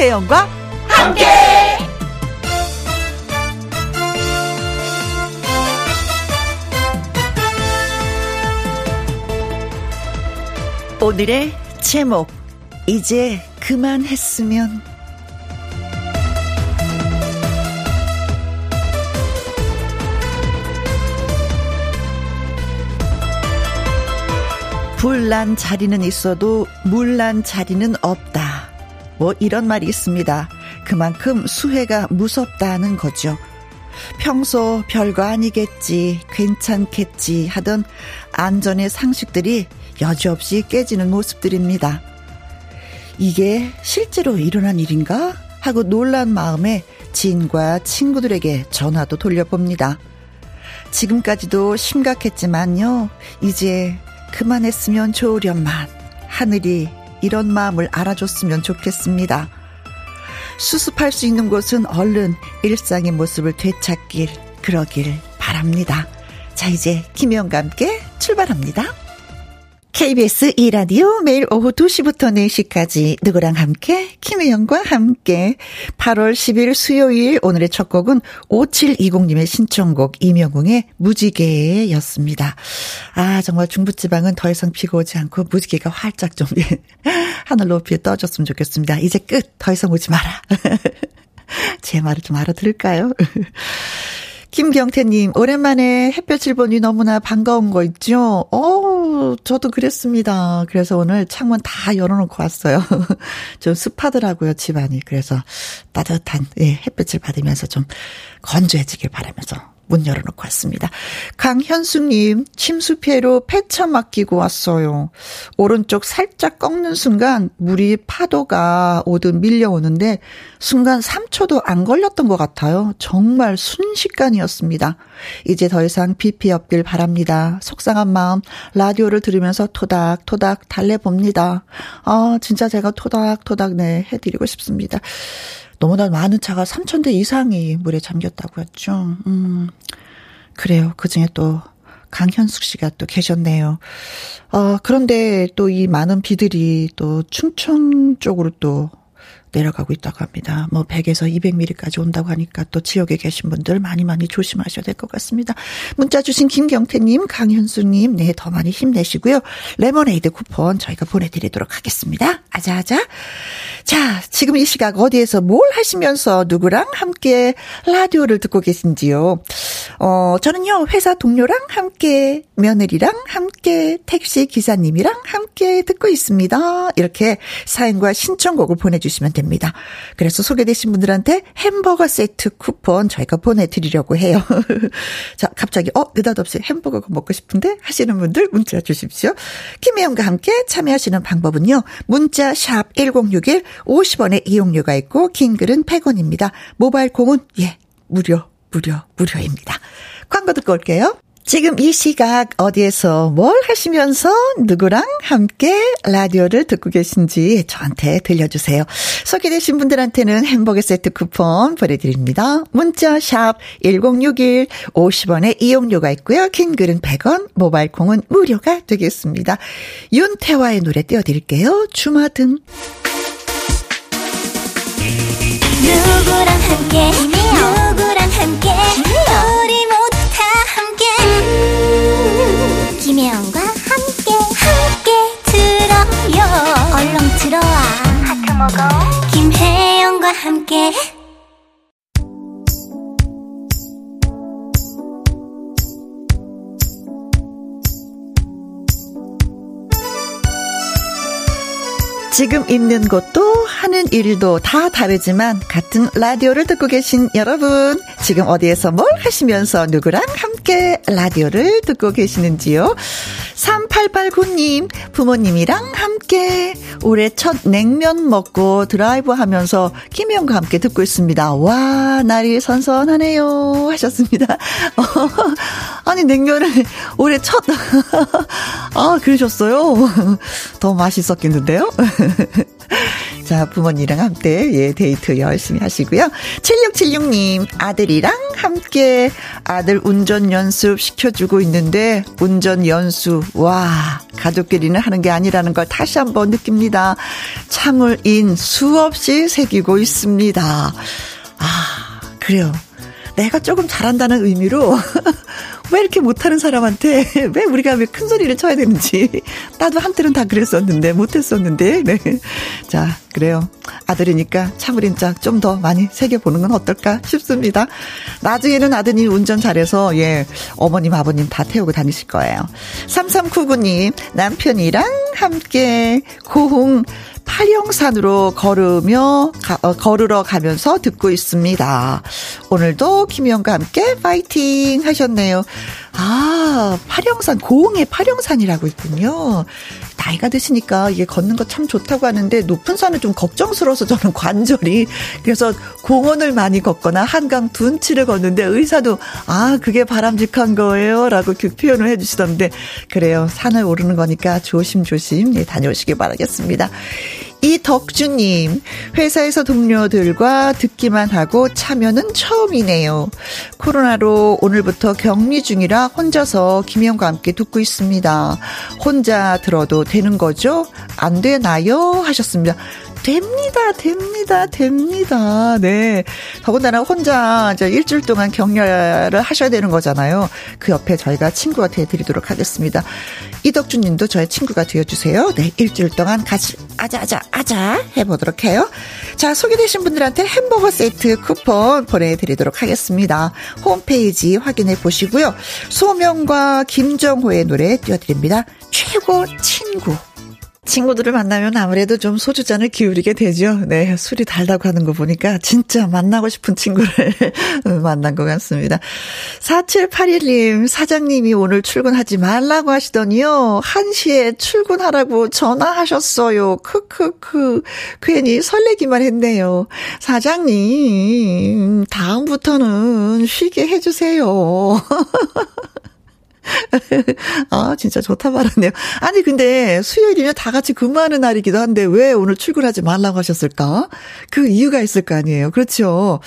김혜영과 함께. 오늘의 제목 이제 그만했으면 불난 자리는 있어도 물난 자리는 없다. 뭐 이런 말이 있습니다. 그만큼 수해가 무섭다는 거죠. 평소 별거 아니겠지, 괜찮겠지 하던 안전의 상식들이 여지없이 깨지는 모습들입니다. 이게 실제로 일어난 일인가? 하고 놀란 마음에 지인과 친구들에게 전화도 돌려봅니다. 지금까지도 심각했지만요, 이제 그만했으면 좋으련만 하늘이 이런 마음을 알아줬으면 좋겠습니다. 수습할 수 있는 곳은 얼른 일상의 모습을 되찾길 그러길 바랍니다. 자 이제 김혜영과 함께 출발합니다. KBS 2라디오 매일 오후 2시부터 4시까지 누구랑 함께 김혜영과 함께 8월 10일 수요일 오늘의 첫 곡은 5720님의 신청곡 이명웅의 무지개였습니다. 아 정말 중부지방은 더 이상 비가 오지 않고 무지개가 활짝 좀 하늘 높이에 떠졌으면 좋겠습니다. 이제 끝 더 이상 오지 마라. 제 말을 좀 알아들을까요? 김경태님, 오랜만에 햇볕을 보니 너무나 반가운 거 있죠? 어 저도 그랬습니다. 그래서 오늘 창문 다 열어놓고 왔어요. 좀 습하더라고요, 집안이. 그래서 따뜻한, 예, 햇볕을 받으면서 좀 건조해지길 바라면서 문 열어놓고 왔습니다. 강현숙님, 침수 피해로 폐차 맡기고 왔어요. 오른쪽 살짝 꺾는 순간 물이 파도가 오듯 밀려오는데 순간 3초도 안 걸렸던 것 같아요. 정말 순식간이었습니다. 이제 더 이상 비 피해 없길 바랍니다. 속상한 마음 라디오를 들으면서 토닥토닥 달래봅니다. 아, 진짜 제가 토닥토닥 네, 해드리고 싶습니다. 너무나 많은 차가 3,000대 이상이 물에 잠겼다고 했죠. 음, 그래요. 그 중에 또 강현숙 씨가 또 계셨네요. 어, 그런데 또 이 많은 비들이 또 충청 쪽으로 또 내려가고 있다고 합니다. 뭐 100에서 200mm까지 온다고 하니까 또 지역에 계신 분들 많이 많이 조심하셔야 될 것 같습니다. 문자 주신 김경태님, 강현수님, 네, 더 많이 힘내시고요. 레모네이드 쿠폰 저희가 보내드리도록 하겠습니다. 아자아자. 자, 지금 이 시각 어디에서 뭘 하시면서 누구랑 함께 라디오를 듣고 계신지요? 어, 저는요, 회사 동료랑 함께, 며느리랑 함께, 택시 기사님이랑 함께 듣고 있습니다. 이렇게 사연과 신청곡을 보내주시면 됩니다. 그래서 소개되신 분들한테 햄버거 세트 쿠폰 저희가 보내드리려고 해요. 자, 갑자기, 어, 느닷없이 햄버거가 먹고 싶은데? 하시는 분들 문자 주십시오. 김혜영과 함께 참여하시는 방법은요, 문자 샵 1061, 50원의 이용료가 있고, 긴 글은 100원입니다. 모바일 공은, 예, 무료, 무료, 무료입니다. 광고 듣고 올게요. 지금 이 시각 어디에서 뭘 하시면서 누구랑 함께 라디오를 듣고 계신지 저한테 들려주세요. 소개되신 분들한테는 햄버거 세트 쿠폰 보내드립니다. 문자 샵 1061, 50원의 이용료가 있고요. 긴 글은 100원, 모바일 콩은 무료가 되겠습니다. 윤태화의 노래 띄워드릴게요. 주마등. 누구랑 함께, 먹어. 김혜영과 함께. 지금 있는 곳도 하는 일도 다 다르지만 같은 라디오를 듣고 계신 여러분, 지금 어디에서 뭘 하시면서 누구랑 함께 라디오를 듣고 계시는지요? 3889님, 부모님이랑 함께 올해 첫 냉면 먹고 드라이브 하면서 김혜영과 함께 듣고 있습니다. 와, 날이 선선하네요. 하셨습니다. 아니, 냉면을 올해 첫, 아, 그러셨어요? 더 맛있었겠는데요? 자, 부모님이랑 함께, 예, 데이트 열심히 하시고요. 7676님, 아들이랑 함께 아들 운전 연습 시켜주고 있는데, 운전 연수, 와, 가족끼리는 하는 게 아니라는 걸 다시 한번 느낍니다. 창을 인 수없이 새기고 있습니다. 아, 그래요. 내가 조금 잘한다는 의미로 왜 이렇게 못하는 사람한테 왜 우리가 왜 큰 소리를 쳐야 되는지. 나도 한때는 다 그랬었는데 못했었는데. 네. 자 그래요. 아들이니까 참으린 짝 좀 더 많이 새겨 보는 건 어떨까 싶습니다. 나중에는 아드님 운전 잘해서 예 어머님 아버님 다 태우고 다니실 거예요. 3399님 남편이랑 함께 고흥 팔영산으로 걸으며 가, 어, 걸으러 가면서 듣고 있습니다. 오늘도 김희영과 함께 파이팅 하셨네요. 아, 팔영산, 고흥의 팔영산이라고 있군요. 나이가 드시니까 이게 걷는 거 참 좋다고 하는데 높은 산은 좀 걱정스러워서 저는 관절이 그래서 공원을 많이 걷거나 한강 둔치를 걷는데 의사도 아 그게 바람직한 거예요 라고 그 표현을 해주시던데 그래요 산을 오르는 거니까 조심조심 네, 다녀오시기 바라겠습니다. 이덕주님, 회사에서 동료들과 듣기만 하고 참여는 처음이네요. 코로나로 오늘부터 격리 중이라 혼자서 김영과 함께 듣고 있습니다. 혼자 들어도 되는 거죠? 안 되나요? 하셨습니다. 됩니다, 됩니다, 됩니다. 네. 더군다나 혼자 이제 일주일 동안 격려를 하셔야 되는 거잖아요. 그 옆에 저희가 친구가 되어드리도록 하겠습니다. 이덕준 님도 저의 친구가 되어주세요. 네. 일주일 동안 같이 아자아자, 아자 해보도록 해요. 자, 소개되신 분들한테 햄버거 세트 쿠폰 보내드리도록 하겠습니다. 홈페이지 확인해 보시고요. 소명과 김정호의 노래 띄워드립니다. 최고 친구. 친구들을 만나면 아무래도 좀 소주잔을 기울이게 되죠. 네, 술이 달다고 하는 거 보니까 진짜 만나고 싶은 친구를 만난 것 같습니다. 4781님, 사장님이 오늘 출근하지 말라고 하시더니요. 1시에 출근하라고 전화하셨어요. 크크크. 괜히 설레기만 했네요. 사장님, 다음부터는 쉬게 해주세요. 아, 진짜 좋다 말하네요. 아니, 근데 수요일이면 다 같이 근무하는 날이기도 한데 왜 오늘 출근하지 말라고 하셨을까? 그 이유가 있을 거 아니에요. 그렇죠.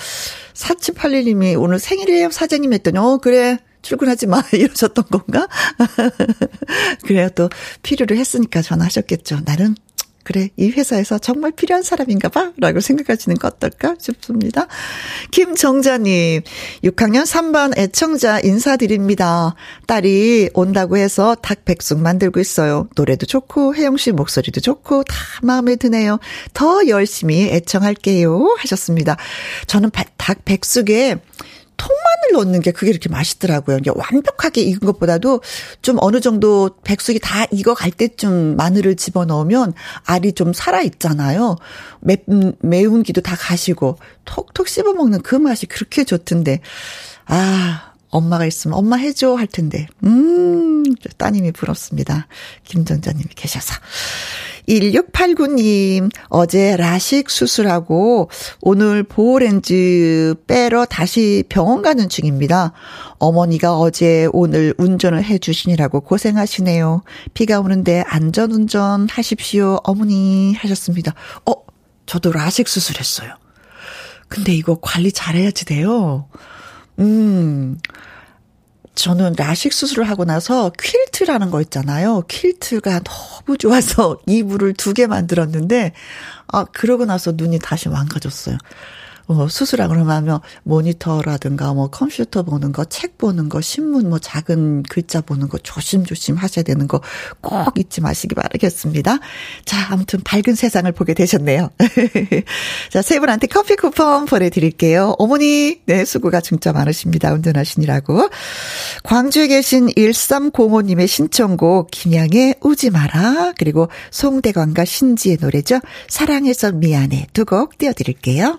4781님이 오늘 생일이에요, 사장님 했더니, 어, 그래. 출근하지 마. 이러셨던 건가? 그래요. 또 필요로 했으니까 전화하셨겠죠. 나는 그래, 이 회사에서 정말 필요한 사람인가 봐. 라고 생각하시는 거 어떨까 싶습니다. 김정자님, 6학년 3반 애청자 인사드립니다. 딸이 온다고 해서 닭백숙 만들고 있어요. 노래도 좋고, 혜영 씨 목소리도 좋고, 다 마음에 드네요. 더 열심히 애청할게요. 하셨습니다. 저는 닭백숙에 통마늘 넣는 게 그게 이렇게 맛있더라고요. 이게 완벽하게 익은 것보다도 좀 어느 정도 백숙이 다 익어갈 때쯤 마늘을 집어 넣으면 알이 좀 살아있잖아요. 매, 매운 기도 다 가시고 톡톡 씹어 먹는 그 맛이 그렇게 좋던데. 아, 엄마가 있으면 엄마 해줘 할 텐데. 음, 따님이 부럽습니다. 김정자님이 계셔서. 1689님, 어제 라식 수술하고 오늘 보호렌즈 빼러 다시 병원 가는 중입니다. 어머니가 어제 오늘 운전을 해 주시느라고 고생하시네요. 비가 오는데 안전 운전 하십시오. 어머니 하셨습니다. 어, 저도 라식 수술했어요. 근데 이거 관리 잘해야지 돼요. 음. 저는 라식 수술을 하고 나서 퀼트라는 거 있잖아요. 퀼트가 너무 좋아서 이불을 두 개 만들었는데, 아, 그러고 나서 눈이 다시 망가졌어요. 어, 수술하고 그러면 모니터라든가 뭐 컴퓨터 보는 거, 책 보는 거, 신문 뭐 작은 글자 보는 거 조심조심 하셔야 되는 거 꼭 잊지 마시기 바라겠습니다. 자, 아무튼 밝은 세상을 보게 되셨네요. 자, 세 분한테 커피 쿠폰 보내드릴게요. 어머니, 네, 수고가 진짜 많으십니다. 운전하시느라고. 광주에 계신 1305님의 신청곡, 김양의 우지 마라. 그리고 송대관과 신지의 노래죠. 사랑해서 미안해. 두 곡 띄워드릴게요.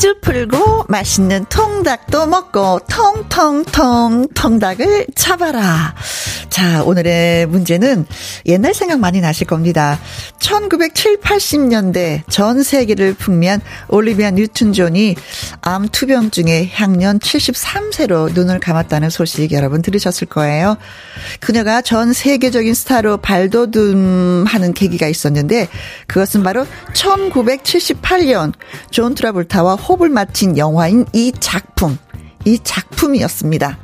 퀴즈 맛있는 통닭도 먹고 통통통 통닭을 잡아라. 자, 오늘의 문제는 옛날 생각 많이 나실 겁니다. 1970, 80년대 전 세계를 풍미한 올리비아 뉴튼 존이 암 투병중에 향년 73세로 눈을 감았다는 소식 여러분 들으셨을 거예요. 그녀가 전 세계적인 스타로 발돋움하는 계기가 있었는데 그것은 바로 1978년 존 트라볼타와 호흡을 맞춘 영화인 이 작품, 이 작품이었습니다.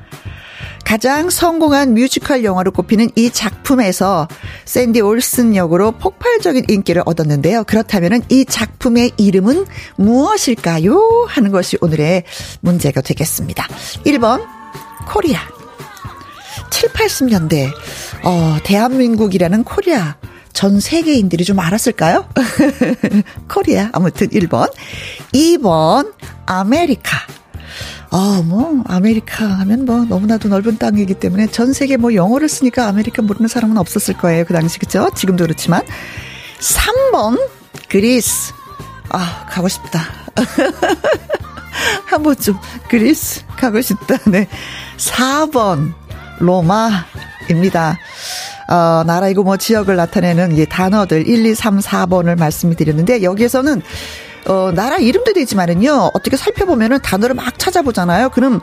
가장 성공한 뮤지컬 영화로 꼽히는 이 작품에서 샌디 올슨 역으로 폭발적인 인기를 얻었는데요. 그렇다면 이 작품의 이름은 무엇일까요? 하는 것이 오늘의 문제가 되겠습니다. 1번 코리아 7, 80년대 어, 대한민국이라는 코리아 전 세계인들이 좀 알았을까요? 코리아 아무튼 1번 2번 아메리카 아, 뭐, 아메리카 하면 뭐, 너무나도 넓은 땅이기 때문에 전 세계 뭐 영어를 쓰니까 아메리카 모르는 사람은 없었을 거예요. 그 당시, 그쵸? 지금도 그렇지만. 3번, 그리스. 아, 가고 싶다. 한번 좀, 그리스, 가고 싶다. 네. 4번, 로마입니다. 어, 나라이고 뭐 지역을 나타내는 이 단어들 1, 2, 3, 4번을 말씀을 드렸는데 여기에서는 어, 나라 이름도 되지만은요, 어떻게 살펴보면은 단어를 막 찾아보잖아요. 그럼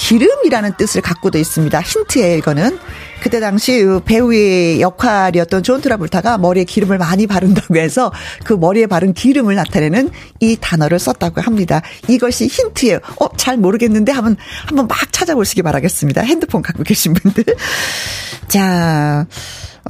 기름이라는 뜻을 갖고도 있습니다. 힌트예요, 이거는. 그때 당시 배우의 역할이었던 존 트라볼타가 머리에 기름을 많이 바른다고 해서 그 머리에 바른 기름을 나타내는 이 단어를 썼다고 합니다. 이것이 힌트예요. 어, 잘 모르겠는데 한번, 한번 막 찾아보시기 바라겠습니다. 핸드폰 갖고 계신 분들. 자.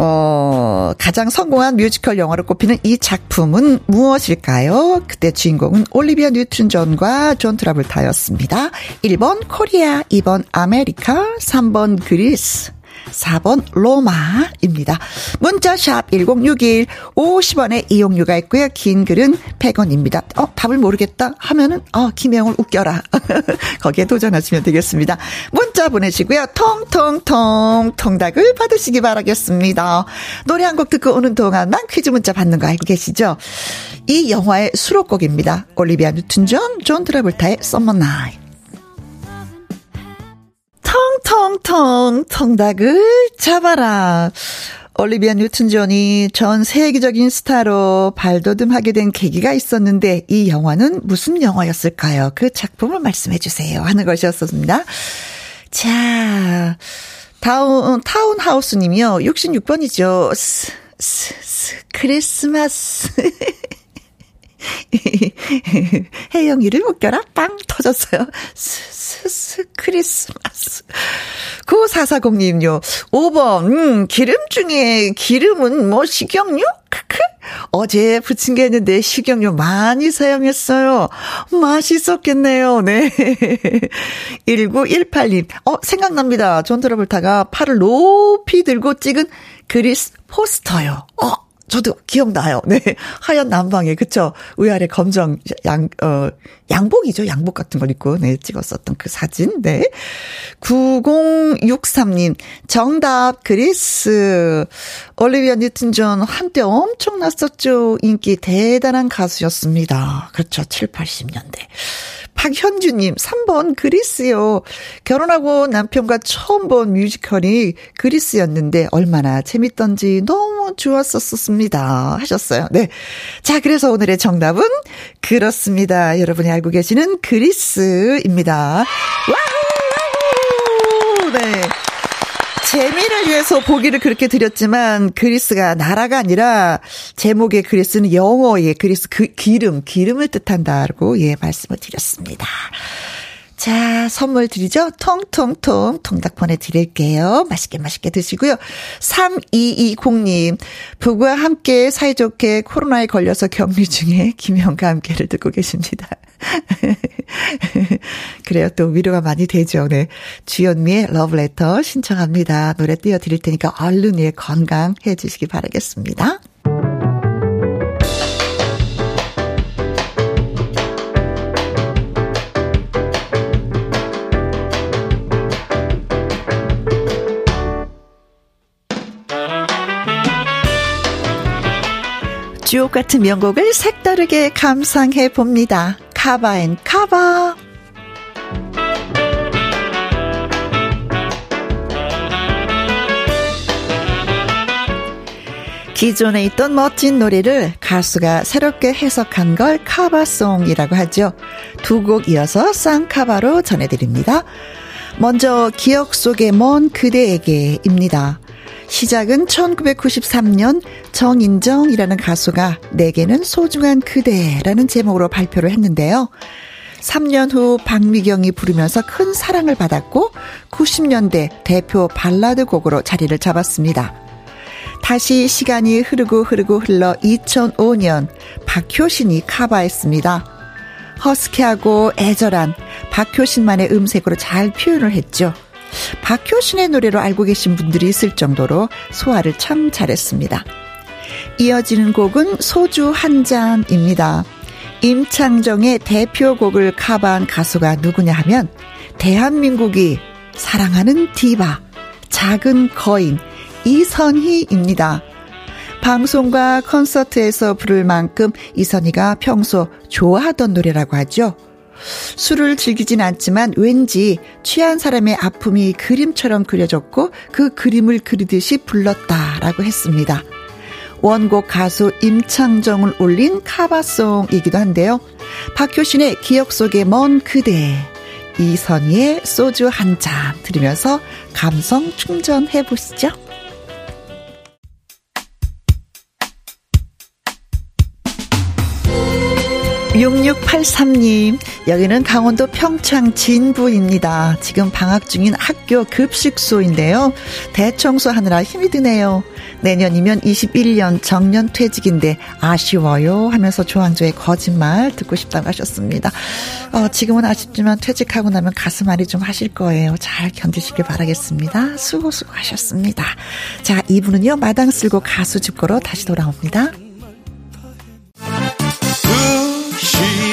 어, 가장 성공한 뮤지컬 영화로 꼽히는 이 작품은 무엇일까요? 그때 주인공은 올리비아 뉴튼 존과 존 트라볼타였습니다. 1번 코리아, 2번 아메리카, 3번 그리스. 4번 로마입니다. 문자샵 1061 50원의 이용료가 있고요. 긴 글은 100원입니다. 어, 답을 모르겠다 하면은 어, 김혜영을 웃겨라. 거기에 도전하시면 되겠습니다. 문자 보내시고요. 통통통 통닭을 받으시기 바라겠습니다. 노래 한 곡 듣고 오는 동안만 퀴즈 문자 받는 거 알고 계시죠? 이 영화의 수록곡입니다. 올리비아 뉴튼 존, 존 트라볼타의 Summer Night. 텅텅텅 통닭을 잡아라. 올리비아 뉴튼 존이 전 세계적인 스타로 발돋움하게 된 계기가 있었는데 이 영화는 무슨 영화였을까요? 그 작품을 말씀해 주세요. 하는 것이었습니다. 자, 타운, 타운하우스 님이요. 66번이죠. 스, 스, 스, 크리스마스. 혜영이를 웃겨라 빵 터졌어요. 스스스 크리스마스. 9440님요. 5번 음, 기름 중에 기름은 뭐 식용유? 크크. 어제 부친 게 있는데 식용유 많이 사용했어요. 맛있었겠네요. 네. 1918님. 어, 생각납니다. 존 트라볼타가 팔을 높이 들고 찍은 그리스 포스터요. 어, 저도 기억나요. 네. 하얀 남방에, 그쵸? 위아래 검정 양, 어, 양복이죠. 양복 같은 걸 입고, 네, 찍었었던 그 사진. 네. 9063님, 정답, 그리스. 올리비아 뉴튼 존 한때 엄청났었죠. 인기 대단한 가수였습니다. 그렇죠. 7, 80년대. 박현주님, 3번 그리스요. 결혼하고 남편과 처음 본 뮤지컬이 그리스였는데 얼마나 재밌던지 너무 좋았었습니다. 하셨어요. 네. 자, 그래서 오늘의 정답은 그렇습니다. 여러분이 알고 계시는 그리스입니다. 와우! 네. 재미를 위해서 보기를 그렇게 드렸지만 그리스가 나라가 아니라 제목의 그리스는 영어의 그리스 그 기름 기름을 뜻한다고 예 말씀을 드렸습니다. 자, 선물 드리죠? 통통통 통닭 보내드릴게요. 맛있게 맛있게 드시고요. 3220님, 부부와 함께 사이좋게 코로나에 걸려서 격리 중에 김영과 함께를 듣고 계십니다. 그래요. 또 위로가 많이 되죠. 네. 주현미의 러브레터 신청합니다. 노래 띄워드릴 테니까 얼른 예, 건강해 주시기 바라겠습니다. 주옥 같은 명곡을 색다르게 감상해 봅니다. Cover and Cover. 기존에 있던 멋진 노래를 가수가 새롭게 해석한 걸 카바송이라고 하죠. 두 곡 이어서 쌍카바로 전해드립니다. 먼저 기억 속의 먼 그대에게입니다. 시작은 1993년 정인정이라는 가수가 내게는 소중한 그대라는 제목으로 발표를 했는데요. 3년 후 박미경이 부르면서 큰 사랑을 받았고 90년대 대표 발라드 곡으로 자리를 잡았습니다. 다시 시간이 흐르고 흐르고 흘러 2005년 박효신이 카바했습니다. 허스키하고 애절한 박효신만의 음색으로 잘 표현을 했죠. 박효신의 노래로 알고 계신 분들이 있을 정도로 소화를 참 잘했습니다. 이어지는 곡은 소주 한 잔입니다. 임창정의 대표곡을 카바한 가수가 누구냐 하면 대한민국이 사랑하는 디바, 작은 거인, 이선희입니다. 방송과 콘서트에서 부를 만큼 이선희가 평소 좋아하던 노래라고 하죠. 술을 즐기진 않지만 왠지 취한 사람의 아픔이 그림처럼 그려졌고 그 그림을 그리듯이 불렀다라고 했습니다. 원곡 가수 임창정을 올린 카바송이기도 한데요. 박효신의 기억 속의 먼 그대, 이선희의 소주 한 잔 들으면서 감성 충전해 보시죠. 6683님, 여기는 강원도 평창 진부입니다. 지금 방학 중인 학교 급식소인데요. 대청소하느라 힘이 드네요. 내년이면 21년 정년 퇴직인데 아쉬워요 하면서 조항조의 거짓말 듣고 싶다고 하셨습니다. 어, 지금은 아쉽지만 퇴직하고 나면 가슴 앓이 좀 하실 거예요. 잘 견디시길 바라겠습니다. 수고 수고하셨습니다. 자, 이분은요 마당 쓸고 가수 집고로 다시 돌아옵니다.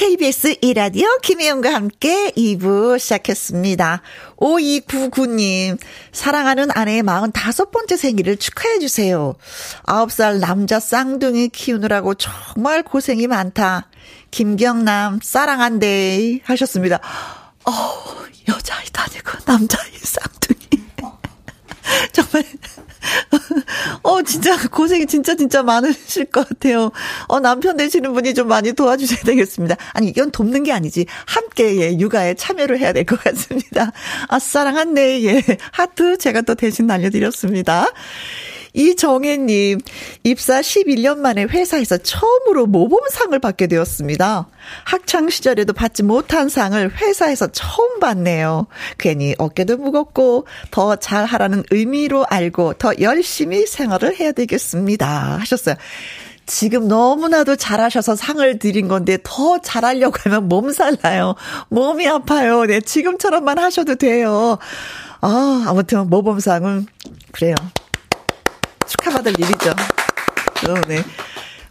KBS 이라디오 김혜영과 함께 2부 시작했습니다. 5299님, 사랑하는 아내의 45번째 생일을 축하해주세요. 9살 남자 쌍둥이 키우느라고 정말 고생이 많다. 김경남, 사랑한대. 하셨습니다. 어, 여자아이도 아니고 남자아이 쌍둥이. 정말 어, 진짜 고생이 진짜 진짜 많으실 것 같아요. 어, 남편 되시는 분이 좀 많이 도와주셔야 되겠습니다. 아니, 이건 돕는 게 아니지. 함께, 예, 육아에 참여를 해야 될 것 같습니다. 아, 사랑한네, 예. 하트 제가 또 대신 날려드렸습니다. 이정혜님, 입사 11년 만에 회사에서 처음으로 모범상을 받게 되었습니다. 학창시절에도 받지 못한 상을 회사에서 처음 받네요. 괜히 어깨도 무겁고 더 잘하라는 의미로 알고 더 열심히 생활을 해야 되겠습니다. 하셨어요. 지금 너무나도 잘하셔서 상을 드린 건데 더 잘하려고 하면 몸살 나요. 몸이 아파요. 네, 지금처럼만 하셔도 돼요. 아, 아무튼 모범상은 그래요. 축하받을 일이죠. 어, 네.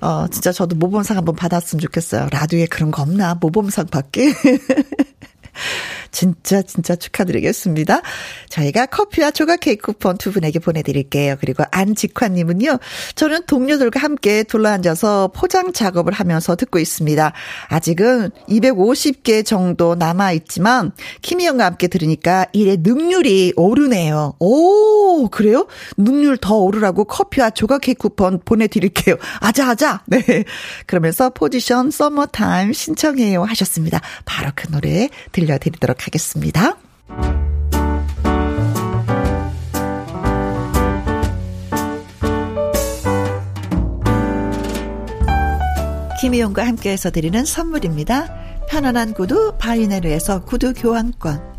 어, 진짜 저도 모범상 한번 받았으면 좋겠어요. 라디오에 그런 거 없나? 모범상 받게? 진짜 진짜 축하드리겠습니다. 저희가 커피와 조각 케이크 쿠폰 두 분에게 보내드릴게요. 그리고 안직환님은요. 저는 동료들과 함께 둘러앉아서 포장 작업을 하면서 듣고 있습니다. 아직은 250개 정도 남아있지만 김혜영과 함께 들으니까 일의 능률이 오르네요. 오 그래요? 능률 더 오르라고 커피와 조각 케이크 쿠폰 보내드릴게요. 아자아자 네 그러면서 포지션 서머타임 신청해요 하셨습니다. 바로 그 노래 들려드리도록 하겠습니다. 김혜영과 함께해서 드리는 선물입니다. 편안한 구두 바이네르에서 구두 교환권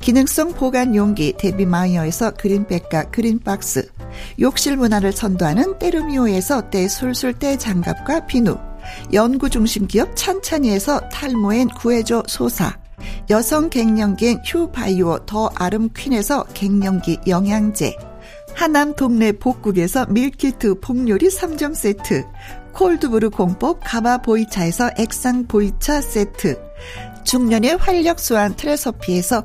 기능성 보관 용기 데비마이어에서 그린백과 그린박스 욕실 문화를 선도하는 때르미오에서 때술술 때장갑과 비누 연구중심 기업 찬찬이에서 탈모엔 구해줘 소사 여성 갱년기엔 휴바이오 더 아름퀸에서 갱년기 영양제 하남 동네 복국에서 밀키트 폭요리 3점 세트 cold brew 공법 가마 보이차에서 액상 보이차 세트 중년의 활력 수한 트레서피에서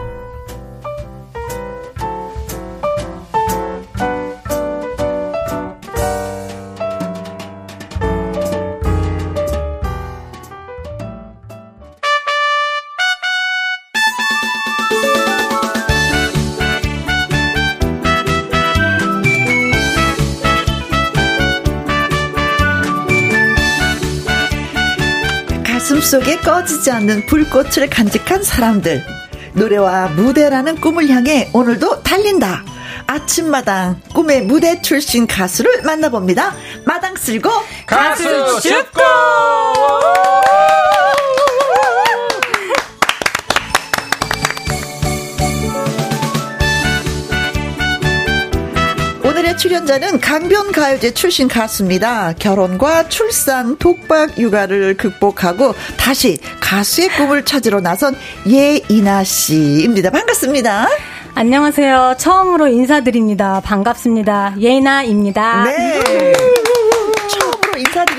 꺼지지 않는 불꽃을 간직한 사람들. 노래와 무대라는 꿈을 향해 오늘도 달린다. 아침마당 꿈의 무대 출신 가수를 만나봅니다. 마당 쓸고 가수 슈고! 출연자는 강변가요제 출신 가수입니다. 결혼과 출산, 독박 육아를 극복하고 다시 가수의 꿈을 찾으러 나선 예이나 씨입니다. 반갑습니다. 안녕하세요. 처음으로 인사드립니다. 반갑습니다. 예이나입니다. 네.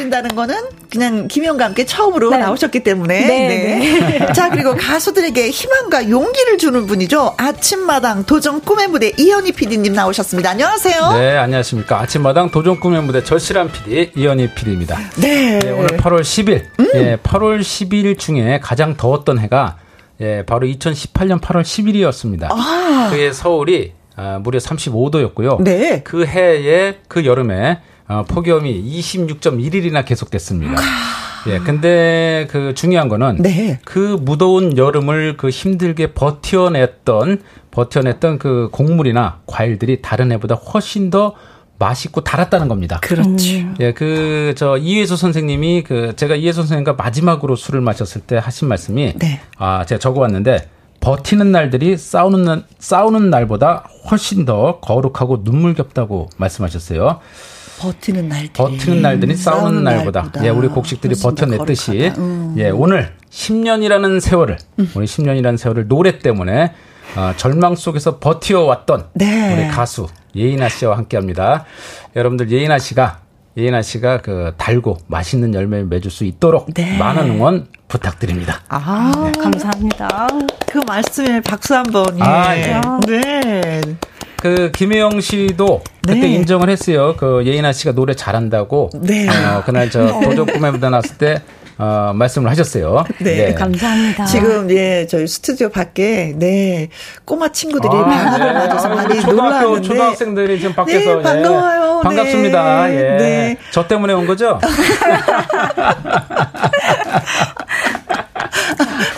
인사드린다는 거는 그냥 김영과 함께 처음으로 네. 나오셨기 때문에. 네. 네. 네. 자, 그리고 가수들에게 희망과 용기를 주는 분이죠. 아침마당 도전 꿈의 무대 이현희 PD님 나오셨습니다. 안녕하세요. 네, 안녕하십니까. 아침마당 도전 꿈의 무대 절실한 PD 이현희 PD입니다. 네. 네 오늘 8월 10일. 음. 예, 8월 10일 중에 가장 더웠던 해가 예, 바로 2018년 8월 10일이었습니다. 아. 그해 서울이 아, 무려 35도였고요. 네. 그 해에 그 여름에 어, 폭염이 26.1일이나 계속됐습니다. 예, 근데 그 중요한 거는 네. 그 무더운 여름을 그 힘들게 버텨냈던 버텨냈던 그 곡물이나 과일들이 다른 해보다 훨씬 더 맛있고 달았다는 겁니다. 그렇지. 음. 예, 그 저 이혜수 선생님이 그 제가 이혜수 선생님과 마지막으로 술을 마셨을 때 하신 말씀이 네. 아 제가 적어왔는데 버티는 날들이 싸우는 날, 싸우는 날보다 훨씬 더 거룩하고 눈물겹다고 말씀하셨어요. 버티는 날들이 버티는 날들이 싸우는, 싸우는 날보다. 날보다. 예, 우리 곡식들이 버텨냈듯이 음. 예, 오늘 10년이라는 세월을 음. 우리 10년이라는 세월을 노래 때문에 어, 절망 속에서 버티어왔던 네. 우리 가수 예인아 씨와 함께합니다. 여러분들 예인아 씨가 예인아 씨가 그 달고 맛있는 열매를 맺을 수 있도록 네. 많은 응원 부탁드립니다. 아, 네. 감사합니다. 그 말씀에 박수 한번. 예. 아, 예. 네. 그 김혜영 씨도 그때 네. 인정을 했어요. 그 예인아 씨가 노래 잘한다고. 네. 어, 그날 저 네. 도전 꿈에 묻어 나왔을 때 어, 말씀을 하셨어요. 네. 네. 감사합니다. 지금, 예, 저희 스튜디오 밖에, 네, 꼬마 친구들이 아, 방학을 네. 맞아서 많이 놀라는데 초등학생들이 지금 밖에서. 네, 반가워요. 예, 반갑습니다. 네. 예. 네. 저 때문에 온 거죠?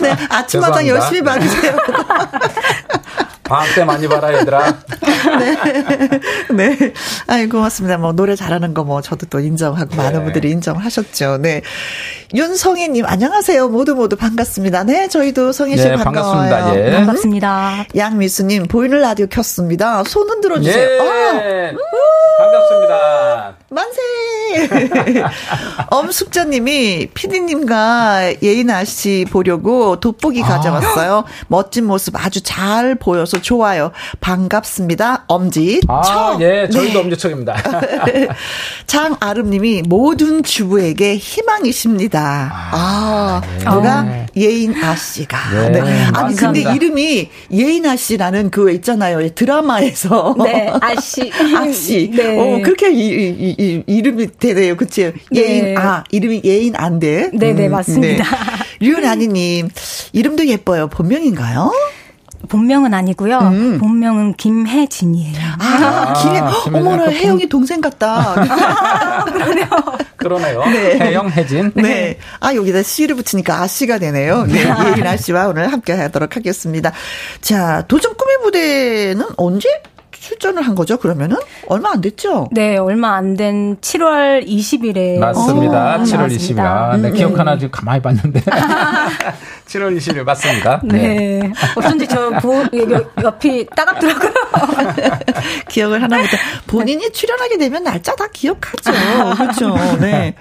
네, 아침마당 열심히 봐주세요. 방학 때 많이 봐라, 얘들아. 네. 네. 아이, 고맙습니다. 뭐, 노래 잘하는 거 뭐, 저도 또 인정하고, 네. 많은 분들이 인정하셨죠. 네. 윤성희 님, 안녕하세요. 모두 모두 반갑습니다. 네, 저희도 성희 씨 네, 반가워요. 반갑습니다. 예. 반갑습니다. 양미수 님, 보이는 라디오 켰습니다. 손 흔들어 주세요. 예. 어. 반갑습니다. 만세! 엄숙자님이 피디님과 예인아 씨 보려고 돋보기 아. 가져왔어요. 멋진 모습 아주 잘 보여서 좋아요. 반갑습니다. 엄지. 아, 척. 예, 저희도 네. 엄지척입니다. 장아름님이 모든 주부에게 희망이십니다. 아, 아 네. 누가 네. 예인아 씨가. 네. 네. 아니 감사합니다. 근데 이름이 예인아 씨라는 그 있잖아요 드라마에서. 네, 아씨. 아씨. 네. 어, 그렇게 이, 이, 이, 이름이 되네요. 그치? 네. 예인, 아, 이름이 예인 안 돼? 네네, 음, 맞습니다. 네. 류은아니님, 이름도 예뻐요. 본명인가요? 본명은 아니고요. 음. 본명은 김혜진이에요. 아, 아 김혜, 어머나, 혜영이 동생 같다. 아, 그러네요. 그러네요. 네. 혜영, 혜진. 네. 아, 여기다 씨를 붙이니까 아씨가 되네요. 네. 예인아 씨와 오늘 함께 하도록 하겠습니다. 자, 도전 꿈의 무대는 언제 출전을 한 거죠, 그러면은? 얼마 안 됐죠? 네, 얼마 안 된 7월 20일에. 맞습니다. 오, 7월 20일. 아, 네, 음, 기억 네. 하나 지금 가만히 봤는데. 7월 20일 맞습니다. 네. 네. 어쩐지 저 보, 옆이 따갑더라고요. 기억을 하나부터. 본인이 출연하게 되면 날짜 다 기억하죠. 그렇죠. 네.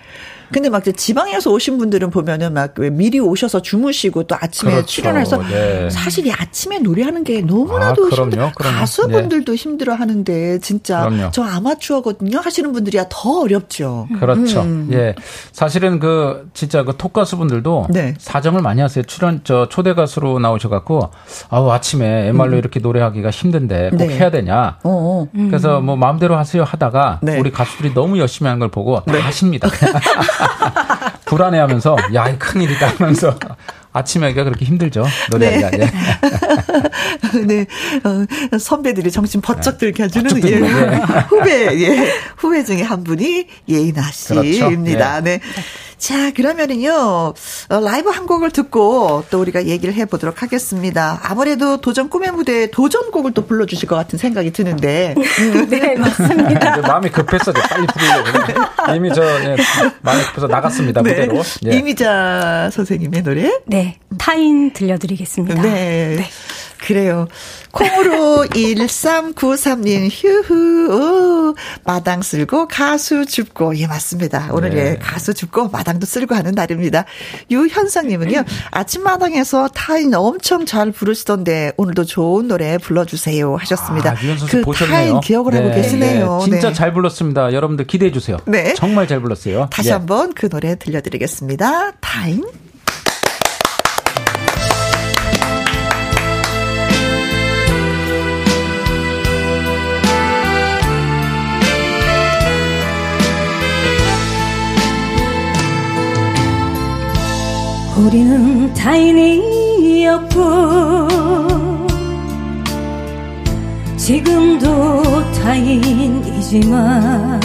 근데 막 지방에서 오신 분들은 보면은 막 미리 오셔서 주무시고 또 아침에 그렇죠. 출연해서 네. 사실 이 아침에 노래하는 게 너무나도 아, 힘들어. 가수분들도 네. 힘들어 하는데 진짜 그럼요. 저 아마추어거든요 하시는 분들이야 더 어렵죠. 그렇죠. 음. 예. 사실은 그 진짜 그 톡 가수분들도 네. 사정을 많이 하세요. 출연 저 초대 가수로 나오셔 갖고 아우 아침에 MR로 음. 이렇게 노래하기가 힘든데 꼭 네. 해야 되냐. 어어. 음. 그래서 뭐 마음대로 하세요 하다가 네. 우리 가수들이 너무 열심히 하는 걸 보고 다 네. 하십니다. 불안해하면서 야, 이 큰일이다 하면서 아침에 하기가 그렇게 힘들죠. 노래하기가. 네. 예. 네. 어, 선배들이 정신 버쩍 들게 해주는 예. 네. 후배, 예. 후배 중에 한 분이 예인아 씨입니다. 그렇죠. 네. 네. 자, 그러면은요, 어, 라이브 한 곡을 듣고 또 우리가 얘기를 해보도록 하겠습니다. 아무래도 도전 꿈의 무대 도전곡을 또 불러주실 것 같은 생각이 드는데. 네, 맞습니다. 마음이 급했어. 빨리 부르려고. 이미 저, 예, 마음이 급해서 나갔습니다. 네. 무대로. 예. 이미자 선생님의 노래. 네. 타인 들려드리겠습니다. 네. 네. 그래요. 콩으로 1393님, 휴후, 오, 마당 쓸고 가수 줍고. 예, 맞습니다. 오늘 네. 예, 가수 줍고 마당도 쓸고 하는 날입니다. 유현상님은요, 아침마당에서 타인 엄청 잘 부르시던데, 오늘도 좋은 노래 불러주세요. 하셨습니다. 아, 그 보셨네요. 타인 기억을 네. 하고 계시네요. 네. 진짜 네. 잘 불렀습니다. 여러분들 기대해주세요. 네. 정말 잘 불렀어요. 다시 예. 한번 그 노래 들려드리겠습니다. 타인. 우리는 타인이었고 지금도 타인이지만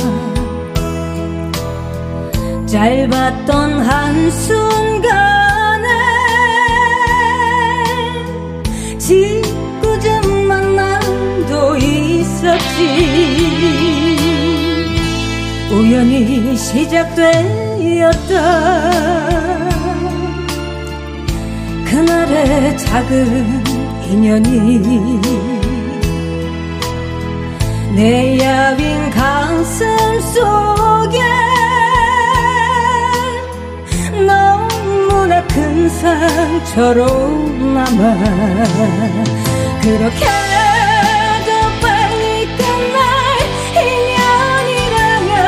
짧았던 한순간에 짓궂은 만남도 있었지. 우연히 시작되었다 그날의 작은 인연이 내 야윈 가슴 속에 너무나 큰 상처로 남아 인연이라면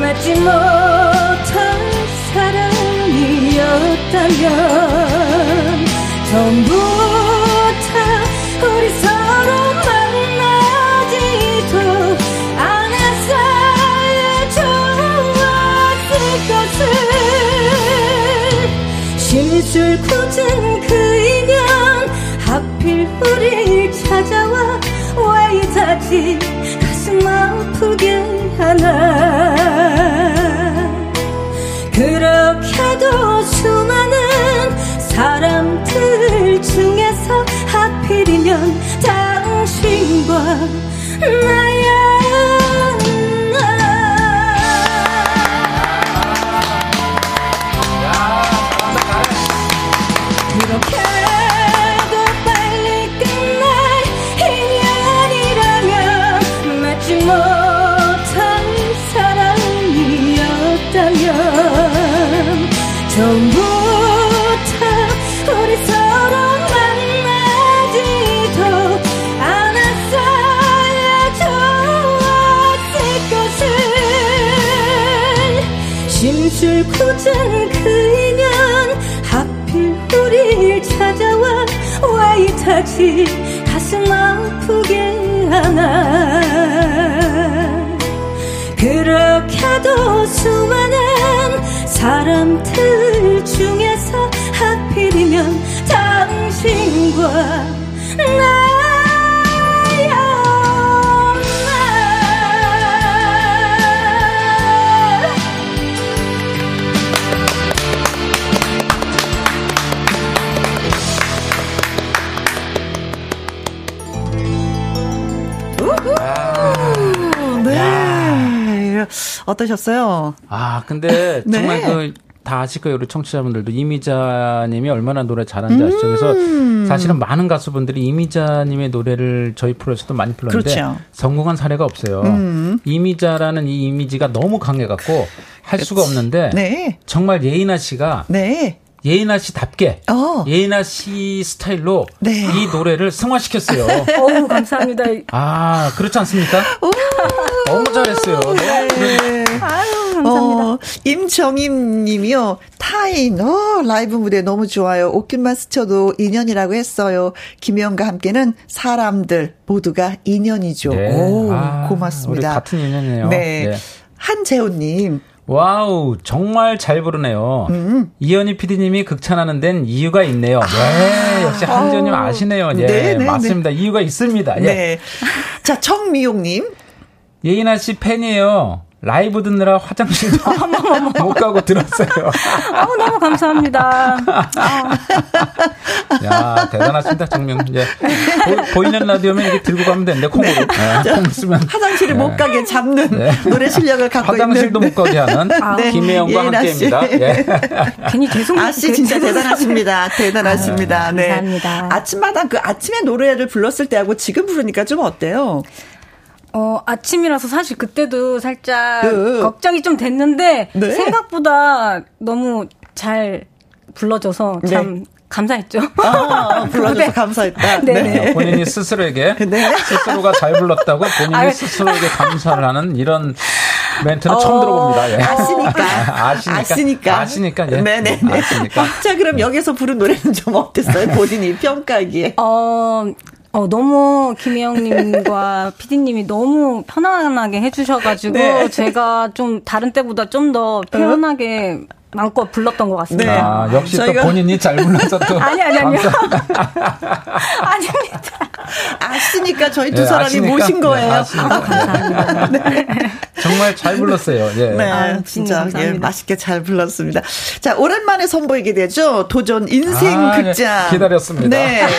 맺지 못한 사랑이었다면 처음부터 우리 서로 만나지도 않았어야 좋았을 것을. 실술 굳은 그 인연 하필 우릴 찾아와 왜 이다지? 가슴 아프게 하나. 그렇게도 수많은 가슴 아프게 하나. 그렇게 너무나도 수많은 사람들 중에서 하필이면 당신과 나 어떠셨어요? 아, 근데 네. 정말 그, 다 아실 거예요. 우리 청취자분들도 이미자님이 얼마나 노래 잘하는지 아시죠? 그래서 음. 사실은 많은 가수분들이 이미자님의 노래를 저희 프로에서도 많이 불렀는데 그렇죠. 성공한 사례가 없어요. 음. 이미자라는 이 이미지가 너무 강해갖고 할 수가 없는데 네. 정말 예인아 씨가 네. 예인아 씨답게 어. 예인아 씨 스타일로 네. 이 노래를 승화시켰어요. 어우 감사합니다. 아 그렇지 않습니까? 너무 잘했어요. 네. 아유, 감사합니다. 어, 임정임 님이요. 타인, 어, 라이브 무대 너무 좋아요. 옷깃만 스쳐도 인연이라고 했어요. 김혜영과 함께는 사람들 모두가 인연이죠. 네. 오, 아, 고맙습니다. 같은 인연이네요. 네. 네. 한재호님. 와우, 정말 잘 부르네요. 음. 이현희 PD님이 극찬하는 데는 이유가 있네요. 네, 역시 한지호님 아시네요. 예, 네, 네, 맞습니다. 네. 이유가 있습니다. 예. 네. 자, 정미용님. 예인아 씨 팬이에요. 라이브 듣느라 화장실도 못 가고 들었어요. 어, 너무 감사합니다. 야, 대단하십니다, 정명. 이제 보, 이는 라디오면 이렇게 들고 가면 되는데, 콩으로. 네. 네, 콩 쓰면. 화장실을 네. 못 가게 잡는 네. 노래 실력을 갖고 화장실도 있는. 못 가게 하는 아, 네. 김혜영과 함께입니다. 예. 괜히 죄송 아씨 진짜 대단하십니다. 대단하십니다. 아, 네. 감사합니다. 아침마다 그 아침에 노래를 불렀을 때하고 지금 부르니까 좀 어때요? 어, 아침이라서 사실 그때도 살짝 네. 걱정이 좀 됐는데 네. 생각보다 너무 잘 불러줘서 네. 참 네. 감사했죠. 아, 불러줘서 네. 감사했다. 네. 네. 본인이 스스로에게 네. 스스로가 잘 불렀다고 본인이 아, 스스로에게 감사를 하는 이런 멘트는 어, 처음 들어봅니다. 예. 아시니까. 아시니까. 아시니까. 아시니까. 예. 네네. 아시니까. 자, 그럼 여기서 부른 노래는 좀 어땠어요? 본인이 평가하기에. 어, 어, 너무 김혜영님과 피디님이 너무 편안하게 해주셔가지고 네. 제가 좀 다른 때보다 좀 더 편안하게 마음껏 불렀던 것 같습니다. 네. 아, 역시 저희가... 또 본인이 잘 불러서 또. 아니, 아니, 아니요. 아닙니다. 아시니까 저희 두 네, 사람이 아시니까? 모신 거예요. 네, 아, 감사합니다. 네. 정말 잘 불렀어요. 예. 네, 아, 진짜 예, 맛있게 잘 불렀습니다. 자, 오랜만에 선보이게 되죠. 도전 인생 아, 네. 극장. 기다렸습니다. 네.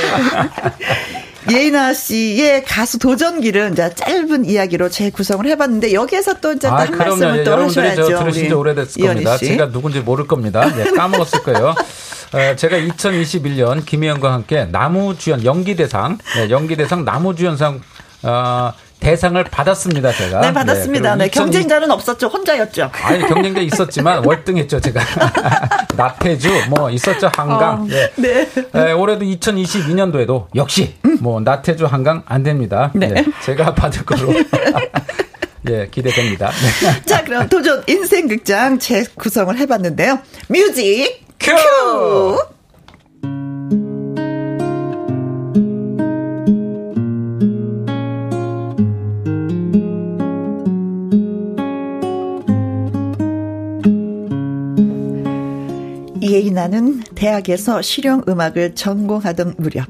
예인아 씨의 가수 도전기를 이제 짧은 이야기로 재구성을 해봤는데 여기에서 또 이제 아, 한 그럼요. 말씀을 예, 또 하셔야죠. 저 들으신 지 오래됐을 겁니다. 제가 누군지 모를 겁니다. 네, 까먹었을 거예요. 어, 제가 2021년 김희영과 함께 나무주연 연기대상, 네, 연기대상 나무주연상 어, 대상을 받았습니다, 제가. 네, 받았습니다. 네, 네. 경쟁자는 없었죠. 혼자였죠. 아니, 경쟁자 있었지만 월등했죠, 제가. 나태주, 뭐, 있었죠, 한강. 어, 예. 네. 네. 올해도 2022년도에도 역시, 음. 뭐, 나태주, 한강 안 됩니다. 네. 네. 제가 받을 거로. 예, 기대됩니다. 네. 자, 그럼 도전 인생극장 재구성을 해봤는데요. 뮤직 큐! 큐! 예인아는 대학에서 실용 음악을 전공하던 무렵